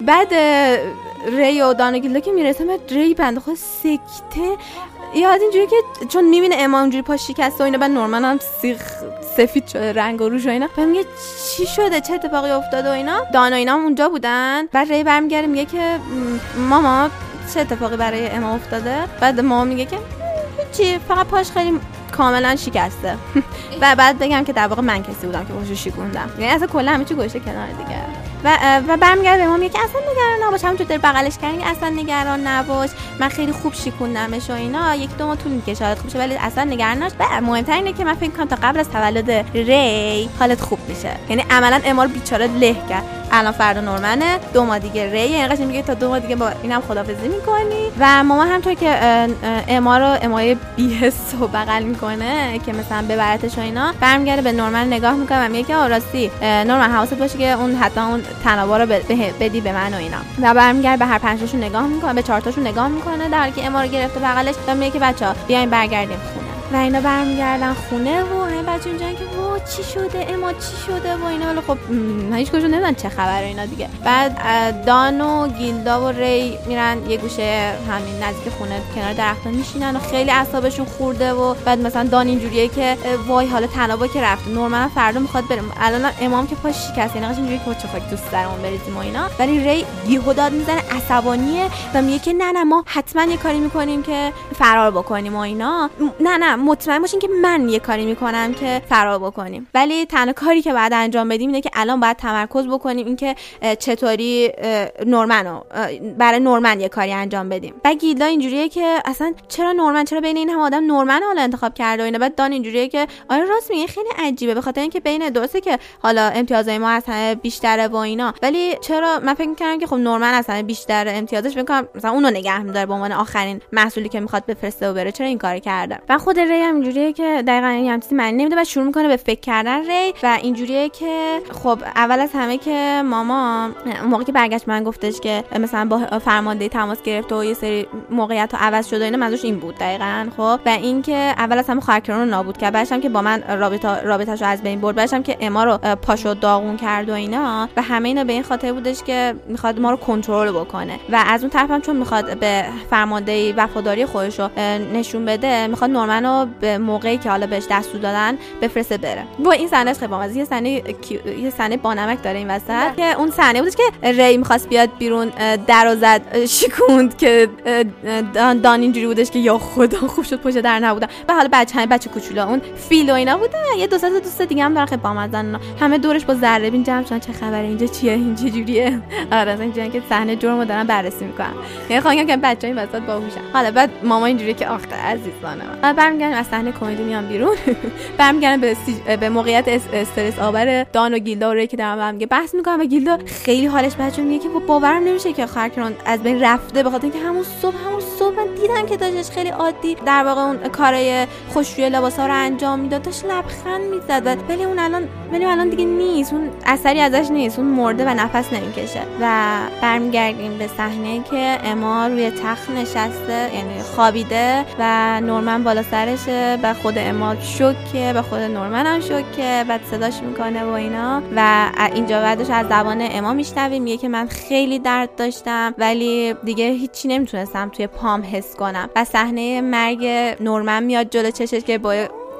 بعد ری و دانگیلدا که می‌رسه ری بنده خود سکته. یاد اینجوری که چون می‌بینه اما اونجوری پا شکسته و اینا بعد نورمن هم سیخ سفید شده رنگ و روش و اینا. بعد میگه چی شده؟ چه اتفاقی افتاده و اینا؟ دانا اینا هم اونجا بودن. بعد ری برمیگره میگه که ماما چه اتفاقی برای اما افتاده؟ بعد ماما میگه که چی فقط پاش خیلی کاملا شکسته. و بعد بگم که در واقع من کسی بودم که پاشو شکوندم. یعنی اصلا کلا همه چی گوشه کنار دیگه. و و برمیگرده به ما میگه اصلا نگران نباش همونجور در بغلش کردین اصلا نگران نباش. من خیلی خوب شیکوندمش و اینا. یک دو ماه طول می‌کشه شاید خوب شه ولی اصلا نگران نباش. و مهمتر اینه که من فکر کنم تا قبل از تولد ری حالت خوب میشه. یعنی عملا امار بیچاره له کرد. الان فردا نورمنه. دو ماه دیگه ری یعنی قشنگ میگه تا دو ماه دیگه با اینم خدافظی می‌کنی. و ماما همطور که اما رو امای بی‌حس و بغل می‌کنه که مثلا ببرتش و اینا برمیگرده به نورمن نگاه می‌کنه و میگه که راستی نورمن حواست باشه که اون حتما اون تنابا رو بدی به من و اینا. و برمیگرده به هر پنجتاشون نگاه می‌کنه به چهار تاشون نگاه می‌کنه در حالی که اما رو گرفته بغلش میگه که بچا بیاین برگردیم. خونه و اینا برمیگردن خونه و همه بچه اونجا که وا چی شده اما چی شده و اینا. ولی خب هیچ کجا نمی‌دونن چه خبره اینا دیگه. بعد دان و گیلدا و ری میرن یه گوشه همین نزدیک خونه کنار درختان میشینن و خیلی اعصابشون خورده و بعد مثلا دان اینجوریه که وای حالا تنابا که رفت نورمن فردا می‌خواد بریم الان امام که پاش شکسته یعنی اینجوریه که چه خاک دوست دارم بریزیم و اینا. ولی ری یهو داد می‌زنه عصبانیه و میگه که نه نه ما حتما یه کاری می‌کنیم که فرار بکنیم و اینا. نه نه مطمئن باشین که من یه کاری می‌کنم که فرار بکنیم. ولی تنها کاری که بعد انجام بدیم اینه که الان باید تمرکز بکنیم اینکه چطوری نورمنو برای نورمن یه کاری انجام بدیم. بعد گیلدا اینجوریه که اصلا چرا نورمن؟ چرا بین این هم آدم نورمن حالا انتخاب کرده و اینا؟ بعد دان اینجوریه که آره راست میگه خیلی عجیبه. به خاطر اینکه بین درسته که حالا امتیازهای ما اصلا بیشتره و اینا ولی چرا من فکر می‌کردم که خب نورمن اصلا بیشتر امتیازش می‌کنم مثلا اونو نگه میداره به عنوان آخرین محصولی که می‌خواد بفرسته و بره. چرا این کار کرده؟ و خود ری هم اینجوریه که دقیقا این هم چیزی معنی نمیده و شروع می‌کنه به فکر کردن ری و اینجوریه که خب اول از همه که ماما موقعی که برگشت من گفتش که مثلا با فرمانده تماس گرفت و یه سری موقعیت رو عوض شده اینا منظورش این بود دقیقا خب. و اینکه اول از همه خواهرکران رو نابود کرد. بعدش که با من رابطه رابطه‌شو از بین برد. بعدش که اما رو پاشو داغون کرد و اینا. و همه اینا به این خاطر بودش که می‌خواد ما رو کنترل بکنه. و از اون طرف هم چون می‌خواد به فرمانده وفاداری خودش رو نشون بده می‌خواد نورمن رو به موقعی که حالا بهش دستور دادن بفرسته بره. و این صحنه خیلی بامزه. یه صحنه یه صحنه بانمک داره این وسط که اون صحنه بودش که ری می‌خواست بیاد بیرون در و زد شکوند که دان, اینجوری بودش که یا خدا خوب شد پشت در نبودن. و حالا بچه همه بچه کوچولا اون فیل و اینا بودن. یه دو تا دوست دیگه هم دارن خیلی بامزن همه دورش با ذره بین جمع شدن. چه خبره اینجا چیه این چه جوریه؟ آره اینجوریه که صحنه جرمو دارن بررسی می‌کنن. یعنی خواهم که بچه‌ها این وسط باهوشن. حالا بعد ماما اینجوری که آخه عزیزانه. بعد برمیگردیم از صحنه کمدی میام بیرون. برمیگردم به سی... به موقعیت اس... استرس آور دان و گیلدا و ری که دارم هم بحث می‌کنم و گیلدا خیلی حالش بچه میگه که باورم نمیشه که خرکرون از بین رفته بخاطر اینکه همون صبح همون صبح من دیدم که داشتش خیلی عادی در واقع اون کارای خوشروی لباسا رو انجام می‌داد. داشت لبخند می‌زد. ولی اون الان ولی الان دیگه نیست. اون اثری ازش نیست. اون مرده و نفس نمی‌کشه. و برمیگردیم به صحنه که اما روی تخت نشسته یعنی خوابیده و نورمن بالا سرشه و خود اما شوکه و خود نورمن هم شوکه بعد صداش می‌کنه و اینا. و اینجا بعدش از زبان اما میشنویم. میگه که من خیلی درد داشتم ولی دیگه هیچی نمی‌تونستم توی پام حس کنم. و صحنه مرگ نورمن میاد جلو چشش که با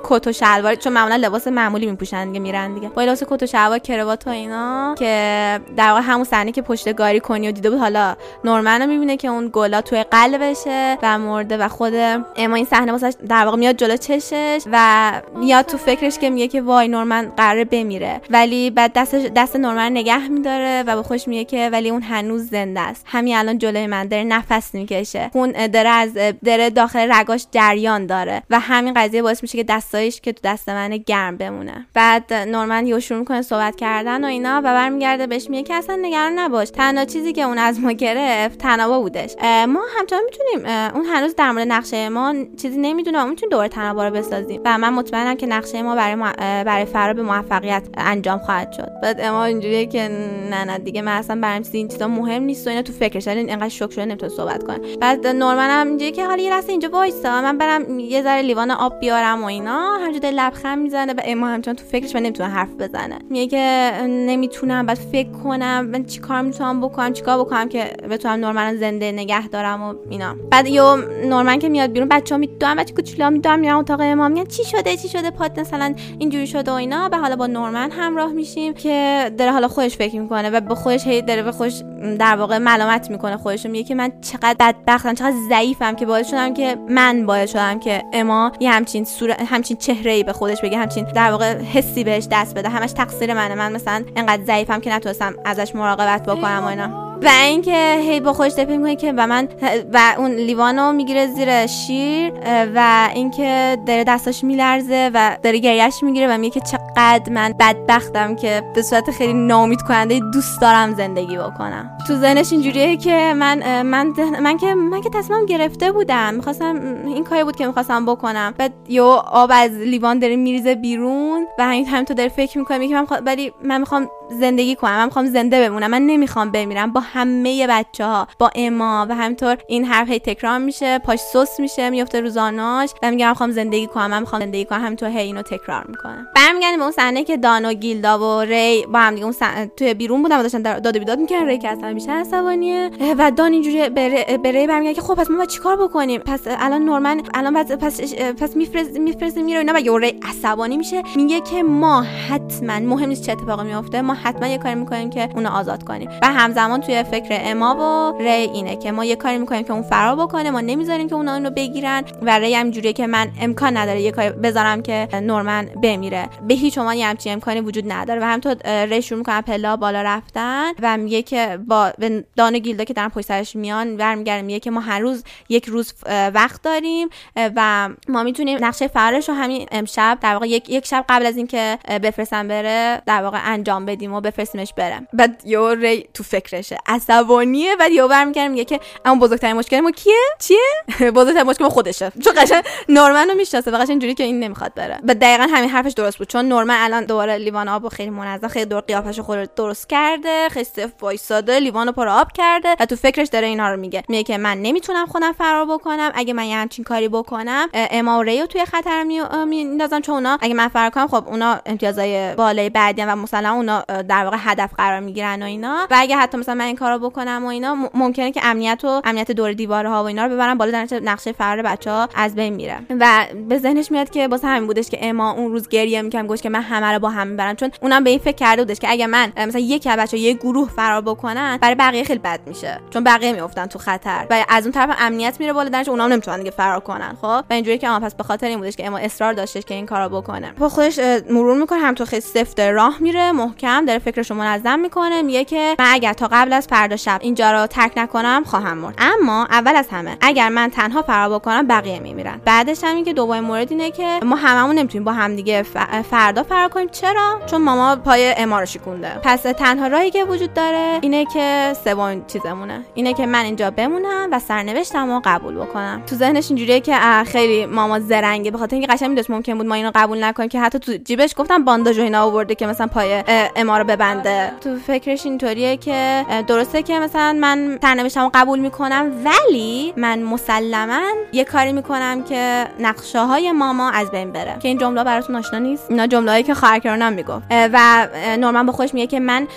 کت و شلوار چون معمولا لباس معمولی میپوشن دیگه میرن دیگه. با لباس کت و شلوار کروات و اینا که در واقع همون صحنه که پشت گاری کنی و دیده بود حالا نورمن می‌بینه که اون گلا توی قلبشه و مرده و خود اما این صحنه واسش در واقع میاد جلو چشش و میاد تو فکرش که میگه که وای نورمن قراره بمیره. ولی بعد دست دست نورمن نگه میداره و به خوش میگه که ولی اون هنوز زنده است. همین الان جلوی من داره نفس می‌کشه. خون داره از داره داخل رگاش جریان داره و همین قضیه باعث میشه که دست دستایش که تو دست من گرم بمونه. بعد نورمن یه شروع می‌کنه صحبت کردن و اینا و برمیگرده بهش میگه که اصلا نگران نباش. تنها چیزی که اون از ما گرفت تنابا بودش. ما همچنان می‌تونیم اون هنوز در مورد نقشه ما چیزی نمی‌دونه ما می‌تونیم دوباره تنابا رو بسازیم. و من مطمئنم که نقشه ما برای ما برای فرار به موفقیت انجام خواهد شد. بعد اما اینجوریه که نه نه دیگه من اصلا برام این چیزا مهم نیست و اینا تو فکرش اینقدر شوک شده نمی‌تونه صحبت کنه. بعد نورمن هم اینجوریه که حالا یه لحظه اینجا وایسا من برم یه ذره لیوان آب بیارم و اینا. همجوری لبخند می‌زنه و اما همچنان تو فکرش و نمی‌تونه حرف بزنه. میگه که نمی‌تونم بعد فکر کنم من چیکار می‌تونم بکنم چیکار بکنم که بتونم نورمن زنده نگه دارم و اینا. بعد یو نورمن که میاد بیرون بچه‌ها می‌دونم بچه کوچولو می‌دونم میرم اتاق ما میگن چی شده چی شده پات مثلا اینجوری شده و اینا. به حالا با نورمن همراه میشیم که داره حالا خودش فکر می‌کنه و به خودش هی داره به خودش در واقع ملامت می‌کنه خودش میگه که من چقدر بدبختم چقدر ضعیفم که باعث شدم که من باعث شدم که اما یه همچین صورت چهره ای به خودش بگه همچین در واقع حسی بهش دست بده. همش تقصیر منه. من مثلا انقدر ضعیفم که نتونستم ازش مراقبت بکنم و اینا. و اینکه هی با خودش دفعه می‌کنه که و من و اون لیوانو می‌گیره زیر شیر و اینکه داره دستاش میلرزه و داره گریهش می‌گیره و میگه که چقدر من بدبختم که به صورت خیلی ناامید کننده دوست دارم زندگی بکنم. تو ذهنش اینجوریه که من من من که من که تصمیم گرفته بودم. می‌خواستم این کاری بود که می‌خواستم بکنم. بعد یو آب از لیوان داره میریزه بیرون و همین هم تو داره فکر می‌کنه میگه من ولی من می‌خوام زندگی کنم. من می‌خوام زنده بمونم. من نمی‌خوام بمیرم. با همه بچه ها با اما و همینطور این حرف هی تکرار میشه. پاش سس میشه میفته روزاناش و میگه من می‌خوام زندگی کنم. من می‌خوام زندگی کنم. همینطور هی اینو تکرار می‌کنه برمیگردیم به اون صحنه که دانو گیلدا و ری با هم دیگه اون توی بیرون بودن و داشتن داد و بیداد می‌کردن. ری که اصلا بیشتر عصبانیه. و دان اینجوری به ری برمیگرده که خب پس ما چیکار بکنیم؟ پس الان نورمن الان پس پس, پس میفرست میره اینا و ری عصبانی میشه. میگه که ما حتما مهم نیست چه اتفاقی میفته ما حتما یه کاری می‌کنیم که اونو آزاد کنیم. و همزمان توی فکر اما و ری اینه که ما یه کاری می‌کنیم که اون فرار بکنه ما نمی‌ذاریم که اونا اونو بگیرن و ری هم جوریه که من امکان نداره یه کاری بذارم که نورمن بمیره. به هیچ عنوان یه همچین امکانی وجود نداره و همینطور ری شروع می‌کنه پلا بالا رفتن و میگه که با دان گیلدا که دارن پشت سرش میان برمیگرده میگه که ما هر روز یک روز وقت داریم و ما می‌تونیم نقشه فرارش رو همین امشب در واقع یک, یک شب قبل از اینکه بفرستن بره در واقع انجام بدیم. و بفرستیمش بره بعد یو ری تو فکرشه. عصبانیه بعد یو برمیگرده میگه که اما بزرگترین مشکل ما کیه؟ چیه؟ بزرگترین مشکل ما خودشه. چون قشنگ نورمن رو می‌شناسه و قشنگ اینجوری که این نمی‌خواد بره. و دقیقا همین حرفش درست بود. چون نورمن الان دوباره لیوان آب خیلی منظم خیلی دور قیافش خود درست کرده خیلی صف وایساده لیوانو پر آب کرده و تو فکرش داره اینا رو میگه. میگه که من نمی‌تونم خودم فرار بکنم اگه من یه همچین کاری بکنم اما ریو توی خطر میندازم. چون اونا اگه من فرار کنم خب اونا امتیازای بالای بعدی و مثلا اونا در واقع هدف قرار می‌گیرن و اینا. و اگه حتی مثلا من این کارو بکنم و اینا ممکنه که امنیت و امنیت دور دیواره ها و اینا رو ببرن بالا در نقشه فرار بچه ها از بین میره. و به ذهنش میاد که واسه همین بودش که اما اون روز گریه می‌کنم گوش که من همه رو با هم می‌برم. چون اونم به این فکر کرده بودش که اگه من مثلا یکی از بچه یه گروه فرار بکنن برای بقیه خیلی بد میشه. چون بقیه میافتن تو خطر. و از اون طرف امنیت میره بالا درش اونام نمی‌تونن دیگه فرار کنن. خب؟ و اینجوری که اما پس به خاطر این بودش که اما اصرار داشتش که این کارو بکنه. با خودش مرور می‌کنه هم تو خیلی سفت راه میره محکم. داره فکرشو منظم می‌کنه میگه که من اگر تا قبل از فردا شب اینجا رو ترک نکنم خواهم مرد. اما اول از همه اگر من تنها فرار بکنم بقیه میمیرن. بعدش هم که دومین مورد اینه که ما هممون نمی‌تونیم با همدیگه فردا فرار کنیم. چرا؟ چون ماما پای اما رو شکونده. پس تنها راهی که وجود داره اینه که سوم چیزمونه. اینه که من اینجا بمونم و سرنوشتم رو قبول بکنم. تو ذهنش اینجوریه که خیلی ماما زرنگه. به خاطر اینکه قشنگ می‌دونست ممکن بود ما اینو قبول نکنیم که حتی تو جیبش گفتم بانداژ اینا آورده که مثلا پای اما رو ببنده. تو فکرش اینطوریه که درسته که مثلا من سرنوشتم رو قبول می‌کنم ولی من مسلما یه کاری می‌کنم که نقشه های ماما از بین بره. که این جمله براتون آشنا نیست؟ اینا جمله‌ای که خواهر می‌گفت. و نورمن با خودش میگه که من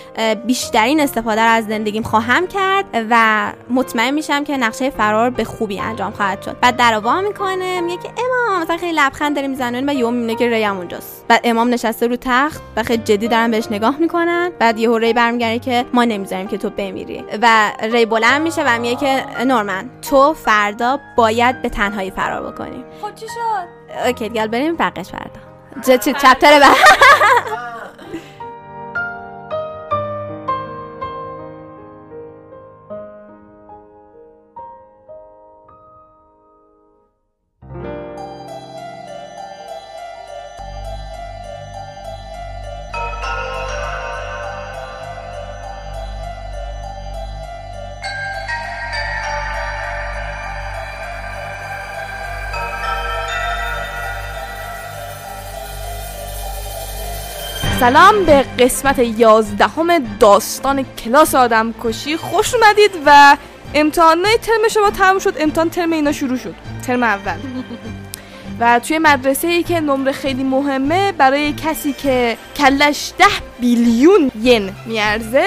بیشترین استفاده از زندگیم خواهم کرد و مطمئن میشم که نقشه فرار به خوبی انجام خواهد شد. بعد دروا می‌کنه میگه که امام مثلا خیلی لبخند داره می‌زنه و یهو می‌بینه که ریم اونجاست. بعد امام نشسته رو تخت و خیلی جدی دارن بهش نگاه می‌کنن. بعد یهو ری برمیگره که ما نمی‌ذاریم که تو بمیری. و ری بلند میشه و میگه که نورمن تو فردا باید به تنهایی فرار بکنی. خب چی شد؟ اوکی دیگه بریم بقیش فردا. چه چپتر بعد. سلام به قسمت یازدهم داستان کلاس آدم کشی. خوش اومدید و امتحان ترم شما تموم شد. امتحان ترم اینا شروع شد. ترم اول. و توی مدرسه ای که نمره خیلی مهمه برای کسی که کلش ده بیلیون ین میارزه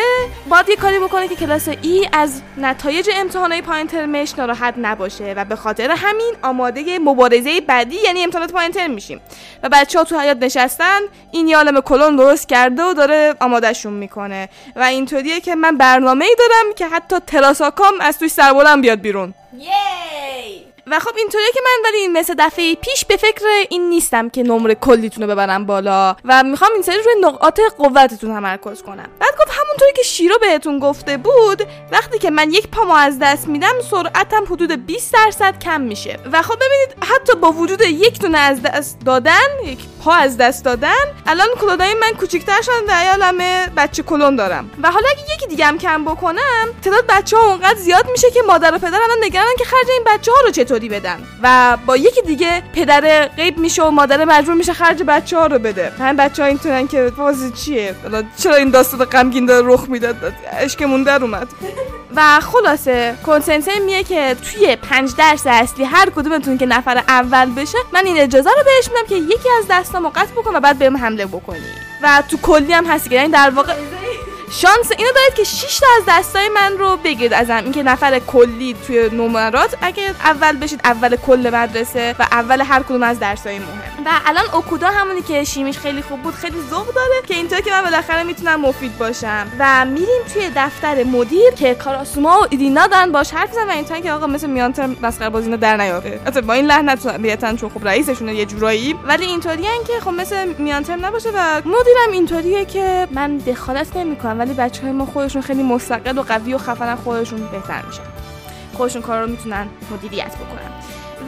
باید یه کاری بکنه که کلاس ای از نتایج امتحانات پایین ترمش ناراحت نباشه و به خاطر همین آماده مبارزه بعدی یعنی امتحانات پایین ترم میشیم. و بچه ها تو حیات نشستن این یالم کلون درست کرده و داره آمادهشون می‌کنه. و اینطوریه که من برنامه ای دارم که حتی تراساکام از توی سربولم بیاد بیرون. یی! و خب اینطوریه که من ولی مثل دفعه پیش به فکر این نیستم که نمره کلیتون رو ببرم بالا و می‌خوام این سری روی نقاط قوتتون تمرکز کنم. بعد گفت همونطوری که شیرو بهتون گفته بود وقتی که من یک پامو از دست میدم سرعتم حدود 20 درصد کم میشه. و خب ببینید حتی با وجود یک دونه از دست دادن یک پا از دست دادن. الان کلودای من کوچیک‌تر شدن در عالمه بچه کلون دارم. و حالا اگه یکی دیگه هم کم بکنم تعداد بچه ها اونقدر زیاد میشه که مادر و پدر الان نگرانن که خرج این بچه ها رو چطوری بدن. و با یکی دیگه پدر غیب میشه و مادر مجبور میشه خرج بچه ها رو بده. همین بچه ها اینطورن که بازی چیه؟ چرا این داستان غمگین داره رخ می‌داد؟ اشکمون در اومد. و خلاصه کنسنسه میگه که توی پنج درس اصلی هر کدومتون که نفر اول بشه من این اجازه رو بهش میدم که یکی از دستامو قطع بکن و بعد بهم حمله بکنی. و تو کلی هم هستی که یعنی در واقع شانس اینو دارید که 6 تا از دستای من رو بگید ازم اینکه نفر کلی توی نمرات اگه اول بشید اول کل مدرسه و اول هر کدوم از درسای مهم. و الان اوکودا همونی که شیمیش خیلی خوب بود خیلی ذوق داره که اینطور که من بالاخره می‌تونم مفید باشم. و میریم توی دفتر مدیر که کاراسوما و ایدینا دارن باش حرف می‌زنن و اینطور که آقا مثل میانتر مسخره بازی در نیاره. البته با این لحنت طبیعتا چون خب رئیسشونه یه جورایی ولی اینطوریه که خب مثل میانتر نباشه و مدیرم اینطوریه که من دخالت نمی‌کنم. ولی بچه های ما خودشون خیلی مستقل و قوی و خفن خودشون بهتر میشن. خودشون کار رو می‌تونن مدیریت بکنن.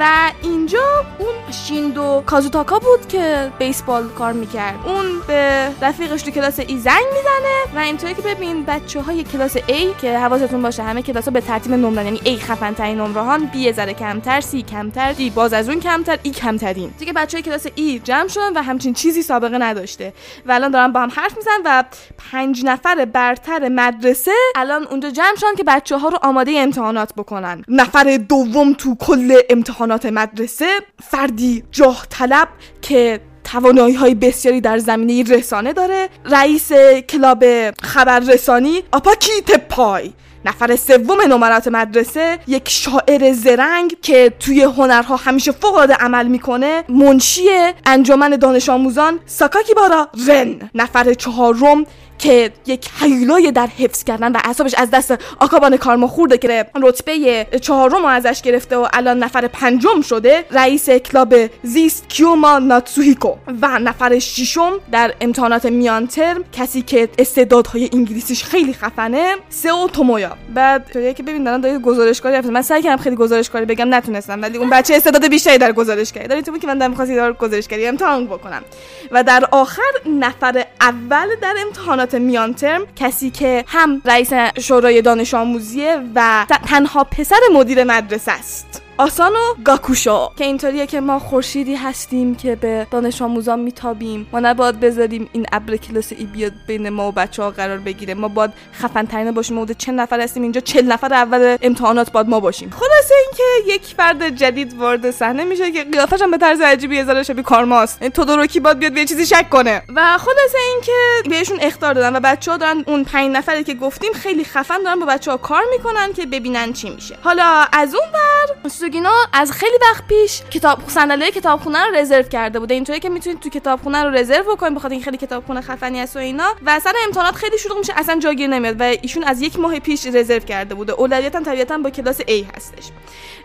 و اینجا اون شیندو کازوتاکا بود که بیسبال کار می‌کرد. اون به رفیقش تو کلاس ای زنگ می‌زنه و اینطوری که ببین بچه های کلاس A که حواستون باشه همه کلاس ها به ترتیب نمره یعنی A خفن ترین نمره هان B ذره کمتر C کمتر D باز از اون کمتر E کمترین. دیگه بچه های کلاس E جمع شدن و همچین چیزی سابقه نداشته و الان دارن با هم حرف می‌زنن و پنج نفر برتر مدرسه الان اونجا جمع شدن که بچه ها رو آماده امتحانات بکنن. نفر دوم تو کل امتحان امتحانات مدرسه فردی جاه طلب که توانایی های بسیاری در زمینه رسانه داره. رئیس club خبررسانی آپاکیت پای نفر سوم نمرات مدرسه یک شاعر زرنگ که توی هنرها همیشه فوق العاده عمل می‌کنه منشی انجمن دانش آموزان ساکاکی بارا رن. نفر چهارم که یک هیولای در حفظ کردن و اعصابش از دست آکابان کارما خورده که رتبه چهارم رو ازش گرفته و الان نفر پنجم شده رئیس club زیست کیوما ناتسوهیکو. و نفر ششم در امتحانات میان ترم کسی که استعدادهای انگلیسیش خیلی خفنه سئو تومویا. بعد طوریه که ببین دارن داره گزارشکاری من سعی کردم خیلی گزارشکاری بگم نتونستم. ولی اون بچه استعداد بیشتری در گزارشکاری داره تو که من دارم می‌خواستم گزارشکاری امتحان بکنم. و در آخر نفر اول در امتحانات میان ترم کسی که هم رئیس شورای دانش آموزیه و تنها پسر مدیر مدرسه است. آسانو گاکوشو که اینطوریه که ما خورشیدی هستیم که به دانش آموزان میتابیم. ما نباید بذاریم این ابر کلاس ای بیاد بین ما و بچه ها قرار بگیره. ما باید خفن ترین باشیم ما چند نفر هستیم. اینجا چل نفر اول امتحانات باید ما باشیم. خلاصه اینکه یک فرد جدید وارد صحنه میشه که قیافش هم به طرز عجیبی ذره شبیه کارماست. تودوروکی باید بیاد به چیزی شک کنه. و خلاصه اینکه بهشون اختار دادن و بچه ها دارن اون پنج نفری که گفتیم خیلی خفن دارن با بچه ها کار می‌کنن که ببینن چی میشه. حالا از اون ور سوگینا از خیلی وقت پیش کتاب صندلی کتابخونه رو رزرو کرده بوده. اینطوری که می‌تونید تو کتابخونه رو رزرو بکنید بخاطر این خیلی کتابخونه خفنی است و اینا. و سر امتحانات خیلی شروع میشه اصلا جاگیر نمیاد. و ایشون از یک ماه پیش رزرو کرده بوده. اولویت هم طبیعتا با کلاس A هستش.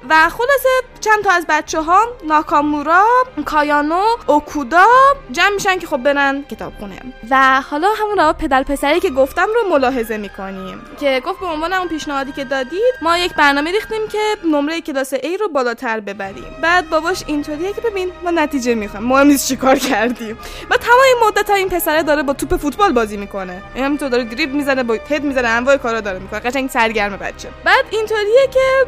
و خلاصه چند تا از بچه ها ناکامورا کایانو اوکودا جمع میشن که خب برن کتابخونه و حالا همون رو پدر پسری که گفتم رو ملاحظه می‌کنیم. که گفت به عنوان اون پیشنهادی که دادید ما یک برنامه ریختیم که نمره کلاس A رو بالاتر ببریم. بعد باباش اینطوریه که ببین ما نتیجه می‌خوایم مهم نیست چیکار کردیم. و تمام این مدت ها این پسره داره با توپ فوتبال بازی می‌کنه. همینطور داره دریبل می‌زنه با هد می‌زنه انواع کارا داره می‌کنه. قشنگ سرگرم بچه. بعد اینطوریه که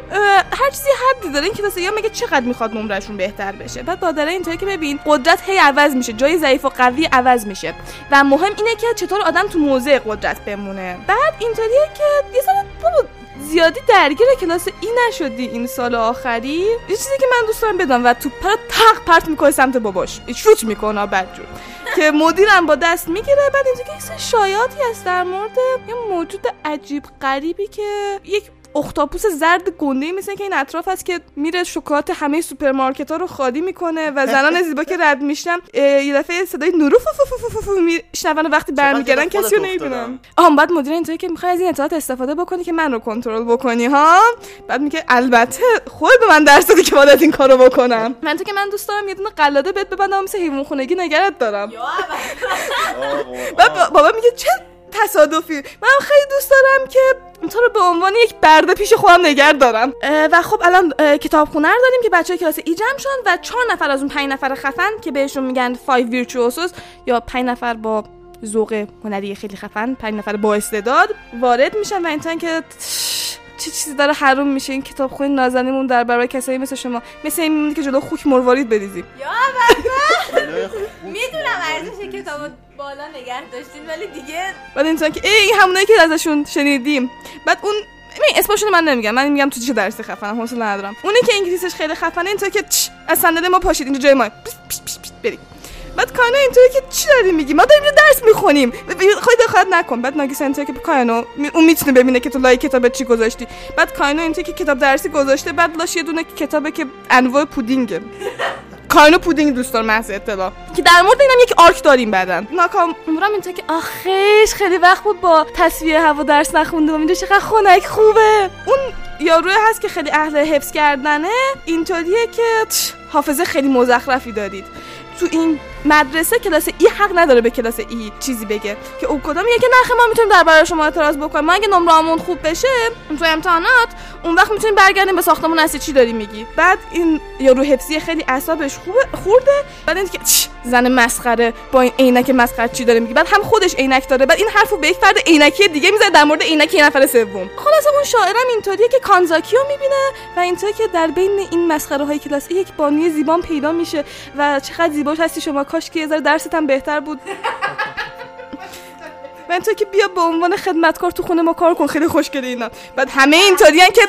هر چیزی حدی داره. این کلاس یا میگه چقدر می‌خواد نمرهشون بهتر بشه؟ بعد مادره اینطوری که ببین قدرت هی عوض میشه. جای ضعیف و قوی عوض میشه. و مهم اینه که چطور آدم تو موضع قدرت بمونه. بعد اینطوریه که یه بابا زیادی درگیر کلاس ای نشدی این سال آخری. یه چیزی که من دوست دارم بدم و تو پر تق پرت می‌کنه سمت باباش. شوت می‌کنه بدجور. که مدیرم با دست می‌گیره. بعد اینجا که شایعاتی هست در مورد یه موجود عجیب غریبی که یک اختاپوس زرد گنده مثل که این اطراف هست که میره شکلات همه سوپرمارکت ها رو خالی می‌کنه و زنان زیبا که رد میشن یه دفعه صدای نورو میشنون و وقتی برمیگردن کسی رو. نمی‌بینم آها بعد مدیر اینطوری که می‌خوای از این اطلاعات استفاده بکنی که من رو کنترل بکنی ها؟ بعد میگه البته خود به من درس دادی که باید این کارو بکنم. من تو که من دوست دارم یه دونه قلاده بهت ببندم مثل حیوان خونگی نگرت دارم. بعد بابا میگه چه تصادفی. من خیلی دوست دارم که تو رو به عنوان یک برده پیش خودم نگر دارم. و خب الان اه، کتابخونه رو داریم که بچه کلاس E جمع شدن و چهار نفر از اون پنج نفر خفن که بهشون میگن Five Virtuosos یا پنج نفر با ذوق هنری خیلی خفن پنج نفر با استعداد وارد میشن و اینطور که چه چیزی داره حروم میشه. این کتابخونه نازنینمون در برابر کسایی مثل شما. مثل این که جلو خوک مروارید بریزیم. می‌دونم ارزش کتاب بالا نگه داشتین ولی دیگه بعد اینطور که ای همونایی که ازشون شنیدیم. بعد اون ببین اسمشون من نمیگم. من میگم تو چه درسی خفنم حوصله ندارم. اونی که انگلیسیش خیلی خفنه اینطور که چش، از صندلی ما پاشید اینجا جای ما. بریم. بعد کاینا اینطوری که چی داری میگی ما داریم درس می‌خونیم. خواهی دخالت نکن. بعد ناگیسا اینطوری که کایانو می- اون می‌تونه ببینه که تو لای کتاب چی گذاشتی. بعد کاینا اینطوری که کتاب درسی گذاشته بعد لاش یه دونه کتابه که انواع پودینگه. کارنو پودینگ دوست دارم محض اطلاع. که در مورد اینم یک آرک داریم بعدن ناکام عمرم اینطور که آخیش خیلی وقت بود با تصویه هوا درس نخوندم. اینجا چقدر خنک خوبه. اون یاروی هست که خیلی اهل حفظ کردنه. اینطوریه که حافظه خیلی مزخرفی دارید. تو این مدرسه کلاس ای حق نداره به کلاس ای چیزی بگه. که او میگه که نخه ما می‌تونیم درباره شما اعتراض بکنیم؟ ما اگه نمرهامون خوب بشه تو امتحانات اون وقت می‌تونیم برگردیم به ساختمون اصلی چی داری میگی؟ بعد این یارو حفظی خیلی اعصابش خوبه خورده. بعد اینکه زن مسخره با این عینک مسخره چی داره میگی؟ بعد هم خودش عینک داره بعد این حرفو به یک فرد عینکی دیگه می‌زنه در مورد عینک نفر سوم. خلاص اون شاعرم اینطوریه که کانزاکی رو می‌بینه و اینطوری که در بین این مسخره های کلاس یک بانوی زیبان پیدا میشه و چقدر زیباش هستی شما کاش که یه ذره درست هم بهتر بود. من تو که بیا به عنوان خدمتکار تو خونه ما کار کن خیلی خوشگله اینا. بعد همه اینطوریان که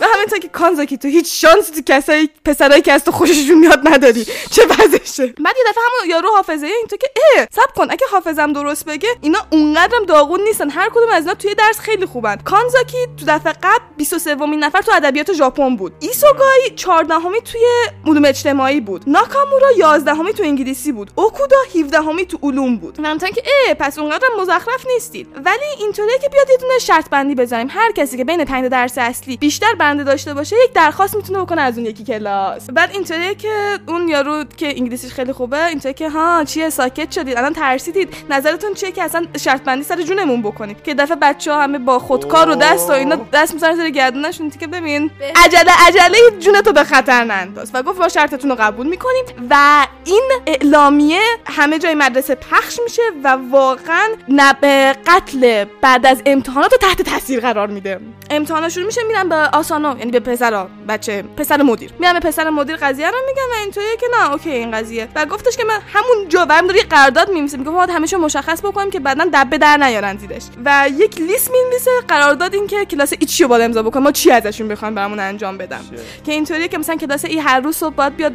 و همینطور که کانزاکی تو هیچ شانسی تو کسایی پسرایی که از تو خوششون میاد نداری. چه وضعشه. بعد یه دفعه همون یارو حافظه اینطور که اه سب کن اگه حافظم درست بگه اینا اونقدرم داغون نیستن. هر کدوم از اینا توی درس خیلی خوبن. کانزاکی تو دفعه قبل 23 مین نفر تو ادبیات ژاپن بود. ایسوگای 14 همی توی علوم اجتماعی بود. ناکامورا 11 همی تو انگلیسی بود. اوکودا 17 همی تو علوم بود. من که اه پس اونقدرم مزخرف نیستید. ولی اینطوریه که بیاد یه دونه شرط بندی بزنیم. هر کسی که بین 5 درس اصلی بیشتر برنده داشته باشه یک درخواست می‌تونه بکنه از اون یکی کلاس. بعد اینطوریه که اون یارو که انگلیسیش خیلی خوبه اینطوریه که ها چیه؟ ساکت شدید. الان ترسیدید. نظرتون چیه که اصلا شرط بندی سر جونمون بکنیم؟ که دفعه بچه ها همه با خودکار و دست و اینا دست می‌زنن زیر گردنشون. که ببین عجله عجله جونتو به خطر ننداز. و گفت با شرطتون رو قبول می‌کنیم. و این اعلامیه همه جای مدرسه پخش میشه و واقعا نب قتل بعد از امتحانات رو تحت تاثیر قرار میده. امتحانا شروع میشه میرن به آسانو یعنی به پسرا بچه پسر مدیر. میرن به پسر مدیر قضیه رو میگن و اینطوریه که نه اوکی این قضیه. و گفتش که من همون جا برم داره یه قرارداد میمیسه میگه ما همیشه مشخص بکنیم که بعدا دبه در نیارن زیرش و یک لیست می‌نویسه قرارداد این که کلاس ایچی رو باید امضا بکنه ما چی ازشون بخوایم برامون انجام بدن که اینطوریه که مثلا کلاس ای هر روز صبح باید بیاد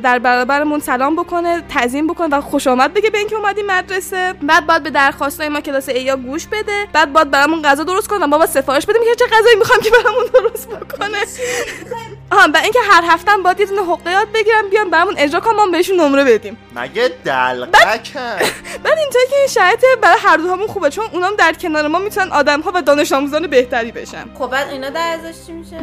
در برابرمون سلام بکنه تعظیم بکنه و خوش آمد بگه به اینکه اومدیم مدرسه. بعد باید به درخواستای ما کلاس ای یا گوش بده بعد باید برامون غذا درست کنه و ما با سفارش بدیم که چه غذایی می‌خوام که برامون درست بکنه. آها و اینکه هر هفته هم باید یه دونه حقه یاد بگیرم بیان برامون اجرا کنم ما بهشون نمره بدیم. مگه دلقکن بعد اینطوری که این شرایط برای هر دو همون خوبه چون اونام در کنار ما می‌تونن آدم ها و دانش آموزان بهتری بشن. خب بعد اینا در ازش چی میشه؟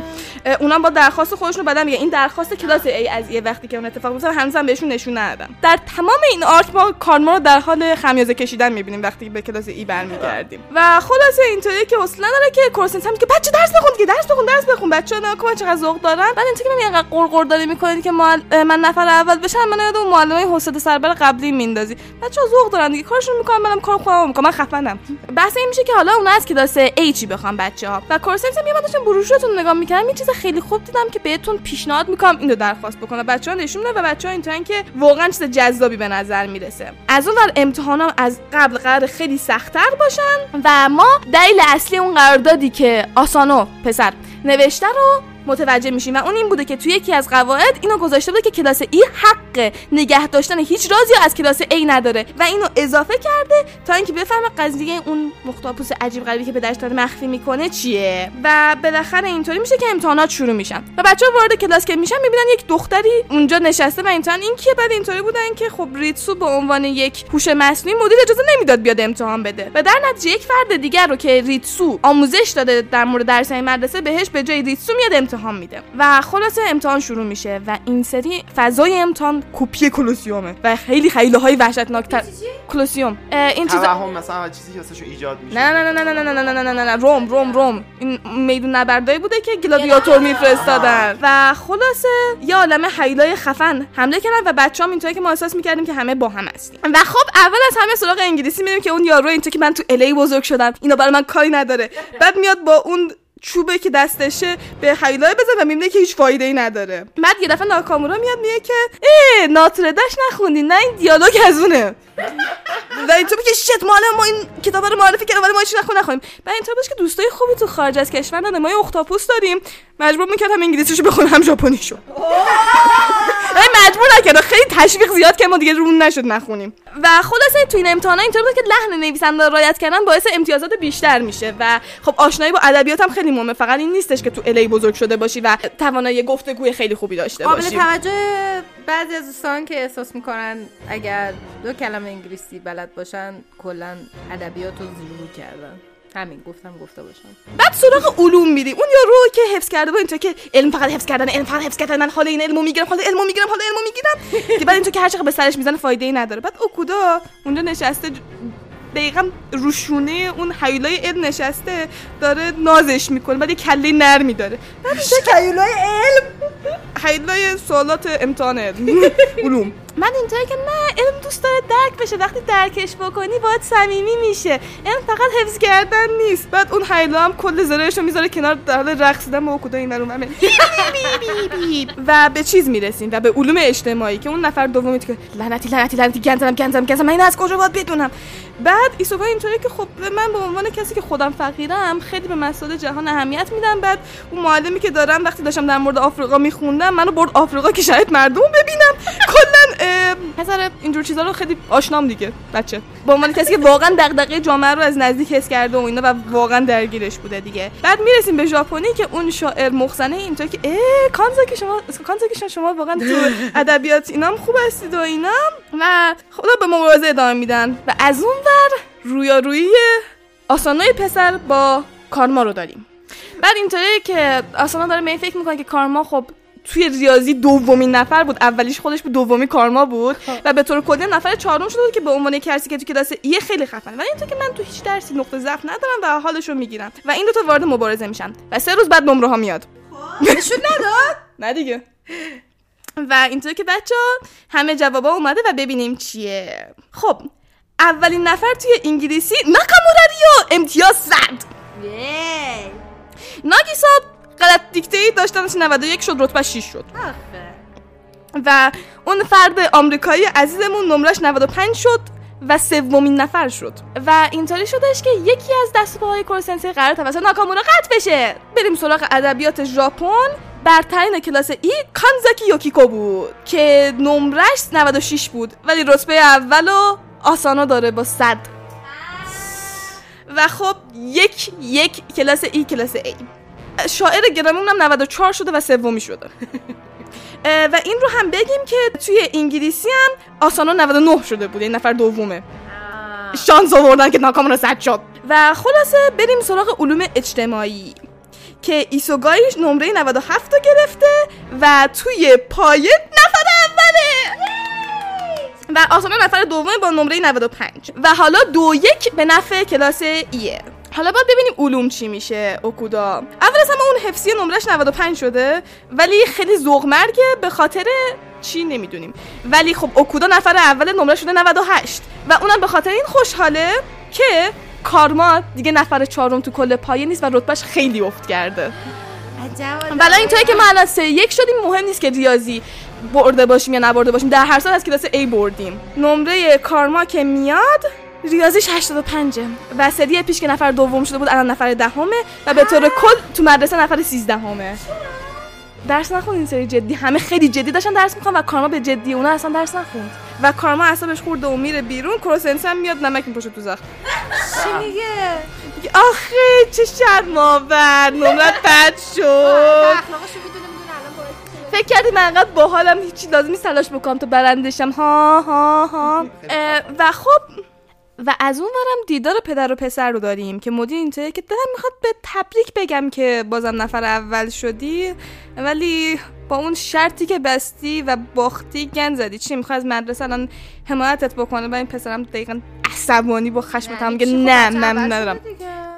اونام با درخواست خودشون بدن میگه این درخواست کلاس ای از یه وقتی که اون اتفاق افتاد هنوزم بهشون نشون ندادم در تمام این آرک ما کارما رو در حال خمیازه کشیدن می‌بینیم وقتی به کلاس ای برمیگردیم. و خلاصه اینطوری که اصلا داره که کورسنت هم که بچه درس بخون دیگه درس بخون درس بخون. بچه ها نکن چقدر ذوق دارن. بعد اینطوری که من اینقدر قرقر داری می‌کنید که معل- من نفر اول بشم من یاد اون معلمای حوصله سربر قبلی میندازی. بچه ها ذوق دارن دیگه کارشون می‌کنن منم کار خودم می‌کنم من خفنم. بحث این میشه که حالا اونا از کلاس ای چی بخوام بچه ها و کورسنت هم من داشتم بروشورتون نگاه می‌کردم یه چیز خیلی خوب دیدم که بهتون پیشنهاد می‌کنم اینو درخواست بکنه. بچه ها نشون و بچه ها که واقعا چیز جذابی به نظر می‌رسه. از اون ور امتحانام از قبل قرار خیلی سختتر باشن. و ما دلیل اصلی اون قراردادی که آسانو پسر نوشته رو متوجه میشیم و اون این بوده که توی یکی از قواعد اینو گذاشته بوده که کلاس ای حق نگه داشتن هیچ رازی از کلاس ای نداره و اینو اضافه کرده تا اینکه بفهمه قضیه اون مختاپوس عجیب غریبی که داشت داره مخفی می‌کنه چیه. و بالاخره اینطوری میشه که امتحانات شروع میشن. و بچه وارد کلاس که میشن می‌بینن یک دختری اونجا نشسته و امتحان این کیه؟ بعد اینطوری بودن که خب ریتسو به عنوان یک هوش مصنوعی مدیر اجازه نمی‌داد بیاد امتحان بده. و در نتیجه یک فرد دیگر رو که ریتسو آموزش داده در مورد درس مدرسه بهش به جای ریتسو میاد امتحان میده و خلاصه امتحان شروع میشه و این سری فضای امتحان کپی Colosseum ه و خیلی خیلی های وحشتناکتر Colosseum این چیز مثلا چیزی که ایجاد میشه نه نه نه نه نه نه نه نه نه نه نه روم روم روم این میدون نبردایی بوده که گلادیاتور میفرستادن و خلاصه یه عالمه حیلای خفن حمله کردن و بچه‌ها اینطوری که ما احساس می‌کردیم که همه با هم هستیم و خب اول از همه سراغ انگلیسی میریم که اون یارو اینطور که من تو الی بزرگ شدم اینا برای من کاری نداره بعد میاد با اون چوبه که دستشه به حیلای بزن و می‌بینه که هیچ فایده ای نداره. بعد یه دفعه ناکامورا میاد میگه که ای ناتردش نخوندی نه این دیالوگ از اونه. و اینطور که شت مال ما این کتاب رو معرفی کردم ولی ما هیچ نخون نخونیم. و اینطور بود که دوستای خوبی تو خارج از کشور داره ما یه اختاپوس داریم. مجبور می‌کرد هم انگلیسیشو بخونه هم ژاپنیشو ولی مجبور نکرد خیلی تشویق زیاد که ما دیگه رون نشد نخونیم. و خلاصه تو این امتحانا اینطور بود که لحن نویسنده رو رعایت کردن باعث امتیازات بیشتر میشه. و خب آشنایی با ادبیات هم خیلی مهمه فقط این نیستش که تو الی بزرگ شده باشی و توانایی گفتگوی خیلی خوبی داشته قابل باشی. توجه بعضی از دوستان که احساس می‌کنن اگر دو کلمه انگلیسی بلد باشن کلا ادبیات رو زیرو کردن. همین گفتم گفته باشم. بعد سراغ علوم میری اون یارو که حفظ کرده با اینطور که علم فقط حفظ کردن علم فقط حفظ کردن من حال این علمو می‌گیرم حال علمو می‌گیرم حال علمو می‌گیرم. که بعد اینطور که هر چقدر به سرش می‌زنه فایده ای نداره. بعد اوکودا اونجا نشسته دقیقا روشونه اون حیولای علم نشسته داره نازش می‌کنه بعد یه کله نرمی داره. اینجا حیولای علم حیولای سوالات امتحان علم علوم. من اینطوری که نه علم دوست داره درک بشه. وقتی درکش بکنی باید صمیمی میشه. علم فقط حفظ کردن نیست. بعد اون حیلا هم کل زرارش رو می‌ذاره کنار در حال رقصیدن با کدای این بی. و به چیز می‌رسیم و به علوم اجتماعی که اون نفر دومی که لعنتی لعنتی لعنتی گندم گندم گندم من این از کجا باید بدونم؟ بعد ایسوگا اینطوری که خب من به عنوان کسی که خودم فقیرم خیلی به مسائل جهان اهمیت میدم. بعد اون معلمی که دارم وقتی داشتم در مورد آفریقا میخوندم منو برد آفریقا که شاید مردم ببینم. کلا مثلا اینجور چیزا رو خیلی آشنام دیگه بچه. به عنوان کسی که واقعا دغدغه جامعه رو از نزدیک حس کرده و اینا و واقعا درگیرش بوده دیگه. بعد می‌رسیم به ژاپنی که اون شاعر مخزنه اینطور که اه کانزا که شما کانزا شما واقعا تو ادبیات اینام خوب هستید و اینا و خدا به مبارزه ادامه میدن. و از اون ور رویارویی آسانای پسر با کارما رو داریم. بعد اینطوریه که آسانا داره می فکر می‌کنه که کارما خب توی ریاضی دومین نفر بود. اولیش خودش بود دومی کارما بود و به طور کلی نفر چهارم شده بود که به عنوان کسی که تو کلاس ای خیلی خفنه. ولی اینطور که من تو هیچ درسی نقطه ضعف ندارم و حالش رو می‌گیرم. و این دو تا وارد مبارزه میشن. و سه روز بعد نمره ها میاد. نشون نداد؟ نه دیگه. و اینطور که بچه همه جوابا اومده و ببینیم چیه. خب اولین نفر توی انگلیسی ناکاموراریو امتیاز صد ناگیسا غلط دیکته ای داشتنش 91 شد رتبه 6 شد. و اون فرد آمریکایی عزیزمون نمرش 95 شد و سومین نفر شد. و اینطوری شدش که یکی از دست پاهای کورسنسی قرار توسط ناکامورا قطع بشه. بریم سراغ ادبیات ژاپن. برترین کلاس ای کانزاکی یوکیکو بود که نمرش 96 بود. ولی رتبه اول و آسانا داره با 100 و خب یک یک کلاس ای کلاس ای. شاعر گراممون هم 94 شده و سومی شده. و این رو هم بگیم که توی انگلیسی هم آسانا 99 شده بود این نفر دومه. شانس آوردن که ناکامون صد شد. و خلاصه بریم سراغ علوم اجتماعی که ایسوگای نمره 97 رو گرفته و توی پایه نفر اوله. و آسانا نفر دومه با نمره 95 و حالا دو یک به نفع کلاس ایه. حالا باید ببینیم علوم چی میشه اوکودا. اول از همه اون حفظی نمرش 95 شده ولی خیلی ذوق مرگه به خاطر چی نمی‌دونیم. ولی خب اوکودا نفر اول نمره شده 98 و اونم به خاطر این خوشحاله که کارما دیگه نفر چهارم تو کل پایه نیست و رتبهش خیلی افت کرده. بلا اینطوری که ما الان سه یک شدیم مهم نیست که ریاضی برده باشیم یا نبرده باشیم. در هر سال از کلاس A بردیم. نمره کارما که میاد ریاضیش 85 و سری پیش که نفر دوم شده بود الان نفر دهمه و به طور کل تو مدرسه نفر 13 همه درس نخوند این سری جدی. همه خیلی جدی داشتن درس می‌خوان و کارما به جدی اونا اصلا درس نخوند. و کارما اعصابش خورده و میره بیرون کروسنس هم میاد نمک میپاشه تو زخم. چی میگه؟ آخه چه شرم‌آور. نمرت بد شد. فکر کردی من انقدر باحالم هیچی لازم نیست تلاش بکنم تا برندشم. ها ها ها. و خب و از اون ورم دیدار پدر و پسر رو داریم که مدیر اینطوریه که دلم می‌خواد به تبریک بگم که بازم نفر اول شدی ولی با اون شرطی که بستی و باختی گن زدی. چی می‌خوای از مدرسه الان حمایتت بکنه؟ و این پسرم دقیقا عصبانی با خشمت هم میگه نه من ندارم.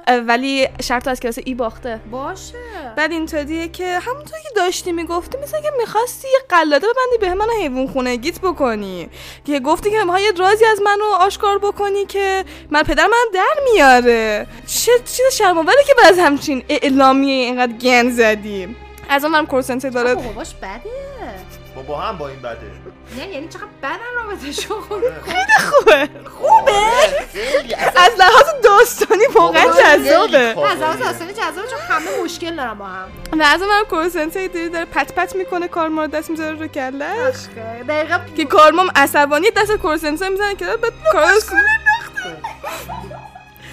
ولی شرط از کلاس ای باخته. باشه. بعد اینطوریه که همونطور که داشتی می‌گفتی مثل که می‌خواستی یه قلاده ببندی به من حیوان خونگیت بکنی. که گفتی که می‌خوای یه رازی از منو آشکار بکنی که من پدر من در میاره. چه چیز شرم‌آوره که بعد از همچین اعلامیه اینقدر گن زدی. از اون هم کورسنته داره باباش بده بابا هم با این بده. یعنی یعنی چقدر بدن رابطه شو. خوبه. خوبه؟ خیلی. اصلا از لحاظ داستانی واقعا جذابه. از لحاظ داستانی جذابه چون همه مشکل دارن با هم. و از اون هم کورسنته دیدی داره پت پت می‌کنه کارما رو دست می‌ذاره رو کلش. دقیقا. که کارمام عصبانی دست کورسنسا می‌زنه که بعد کارس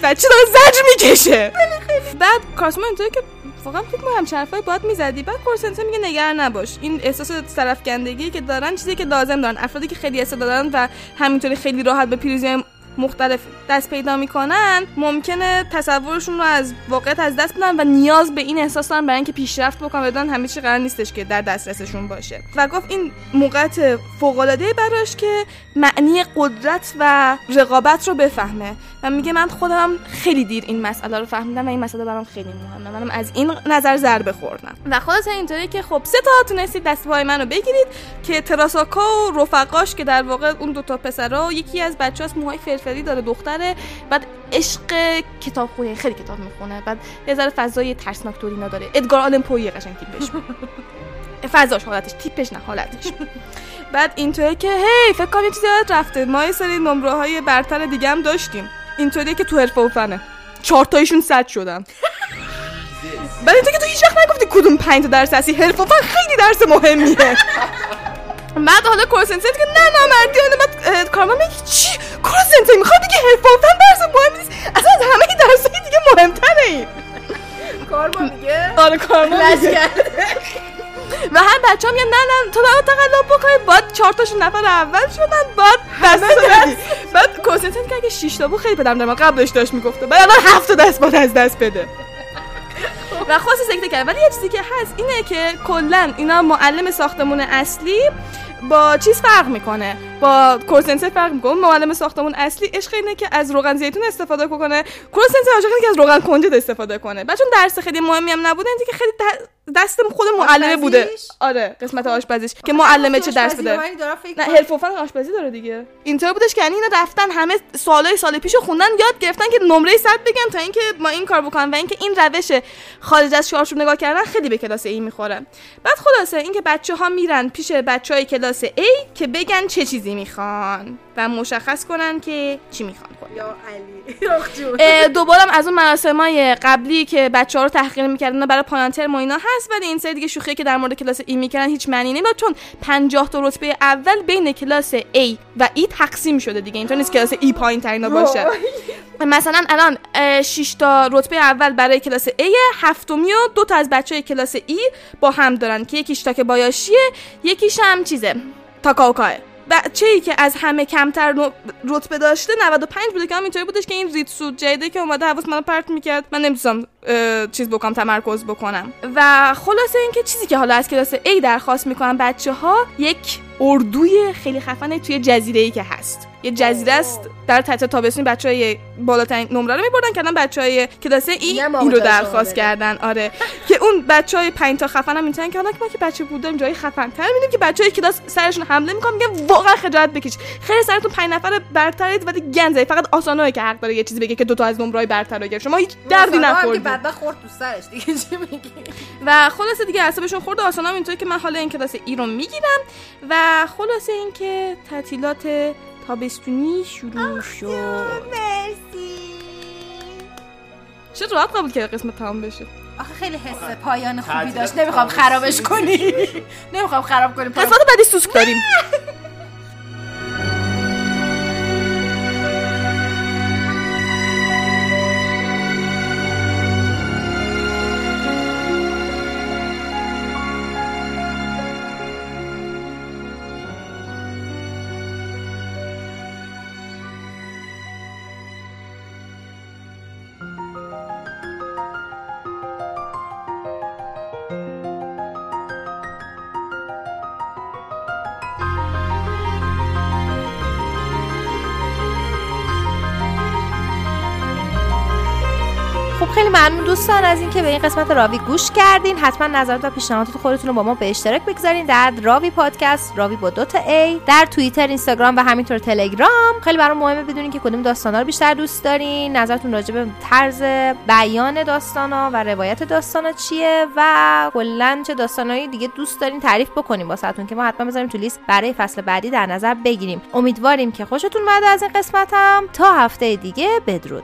بچه داره زجر می‌کشه. بعد کارسما اینطوری که واقعا فکر کنم همچین حرفایی باید می‌زدی. بعد کورسنسا میگه نگران نباش. این احساس سرفکندگی که دارن چیزی که لازم دارن. افرادی که خیلی استعداد دارن و همینطوری خیلی راحت به پیروزی مختلف دست پیدا می‌کنن ممکنه تصورشون رو از واقعیت از دست بدن و نیاز به این احساس دارن برای اینکه پیشرفت بکنن بدون همه چی قرار نیستش که در دسترسشون باشه. و گفت این موقعیت فوق العاده براش که معنی قدرت و رقابت رو بفهمه. و میگه من خودم خیلی دیر این مسئله رو فهمیدم و این مسئله برام خیلی مهمه. منم از این نظر ضربه خوردم. و خلاص اینطوری که خب سه تا تونستید دست پای منو بگیرید که تراساکا و رفقاش که در واقع اون دو تا پسرا یکی از بچه‌هاست موهای فرفری داره دختره بعد عشق کتاب خونه خیلی کتاب می‌خونه بعد یه ذره فضای ترسناک تورینا داره. ادگار آلن پویه قشنگ تیپش. فضاش حالتش تیپش نه حالتش. بعد اینطوری که هی فکر کنم یه چیزی یادت رفته. ما یه سری نمره های برتر دیگه هم داشتیم. اینطوریه که تو حرفه و فنه. چهار تایشون صد شدن. بعد اینطوری که تو هیچ وقت نگفتی کدوم پنج تا درس هستی. حرفه و فن خیلی درس مهمیه. بعد حالا کورسنسه که نه نه مردی اون بعد کارما میگه چی؟ کورسنسه می‌خواد و فن درس مهم نیست. اصلا از همه درس دیگه مهمتره این. کارما میگه آره کارما میگه و هر بچه هم نه نه تو باید تقلب بکنی. بعد چهار تاشون نفر اول شدن بعد دست بعد کورسنسه که اگه 6 تا بود خیلی پدرم قبلش داشت می‌گفته بعد الان 7 تا دست باد از دست بده. و خواست سکته کرد ولی یه چیزی که هست اینه که کلا اینا معلم ساختمون اصلی با چیز فرق می‌کنه. با کورسنسه فرق می‌کنه. معلم ساختمون اصلی عشق اینه که از روغن زیتون استفاده کنه کورسنسه عاشق اینه که از روغن کنجد استفاده کنه. بعد چون درس خیلی مهمی هم نبوده اینجا که خیلی دست خود معلمه بوده؟ آره قسمت آشپزیش. که معلمه چه درس بده نه. حرف و فن آشپزی داره دیگه. اینطور بودش که یعنی اینا رفتن همه سالای سال پیش خوندن یاد گرفتن که نمره 100 بگن تا اینکه ما این کار بکنن و اینکه این روش خارج از چارچوب نگاه کردن خیلی به کلاس ای می‌خوره. بعد خلاصه اینکه بچه ها میرن پیش بچه های کلاس A که بگن چه چیزی می‌خوان و مشخص کنن که چی می‌خوان. یا علی. دوبارم از اون مراسمای قبلی که بچه ها رو تحقیر می‌کردن برای پایان ترم و اینا ولی این سری دیگه شوخی که در مورد کلاس ای می‌کردن هیچ معنی نمی‌داد چون 50 تا رتبه اول بین کلاس A و E تقسیم شده دیگه. اینطور نیست کلاس E پایین ترینا باشه. مثلا الان 6 تا رتبه اول برای کلاس A هفتمی و دو تا از بچه های کلاس E با هم دارن که یکیش تاک بایاشیه یکیش هم چیزه تاکاوکاه بچه ای که از همه کمتر رتبه داشته 95 بوده که هم اینطوری بودش که این ریتسو جیده که اومده حواس منو پرت می‌کرد. من نمی‌تونم چیز بکنم تمرکز بکنم. و خلاصه اینکه چیزی که حالا از کلاس A درخواست می‌کنن بچه ها یک اردوی خیلی خفنه توی جزیره ای که هست. یه جزیره است در تحت تابستون بچه های بالاترین نمره رو میبردن کردن بچه های کلاس ای این رو درخواست. کردن. آره. که اون بچه های پنج تا خفن هم می‌تونن که حالا که ما که بچه بودیم جای خفن تر می‌بینیم که بچه های کلاس سرشون حمله می‌کنن میگن واقعا خجالت بکش. خیلی سرتون پنج نفر برترید ولی گنزه فقط آسانوه که حق داره یه چیزی بگه که دو تا از نمرای برتر رو شما هیچ دردی که نخوردید. بعد خورد تو سرش دیگه. چی میگی؟ و خلاصه دیگه اعصابشون خورد آسان هم اینطوری که من حالا این کلاس ای رو می‌گیرم. و خلاصه اینکه تعطیلات تابستونی شروع شد. مرسی. چه راحت قبول کرد قسمت تمام بشه؟ آخه خیلی حس پایان خوبی داشت. نمی‌خوام. خرابش کنی. نمی‌خوام خراب کنی. قسمت بعدی سوسک داریم. خیلی ممنون دوستان از اینکه به این قسمت راوی گوش کردین. حتما نظرات و پیشنهادات خودتون رو با ما به اشتراک بگذارین در راوی پادکست راوی با دوتا ای در توییتر اینستاگرام و همینطور تلگرام. خیلی برام مهمه بدونین که کدوم داستانا رو بیشتر دوست دارین. نظرتون راجع به طرز بیان داستانا و روایت داستانا چیه و کلا چه داستانایی دیگه دوست دارین تعریف بکنیم واسهتون که ما حتما بذاریم تو لیست برای فصل بعدی در نظر بگیریم. امیدواریم که خوشتون اومده از این قسمت هم تا هفته دیگه بدرود.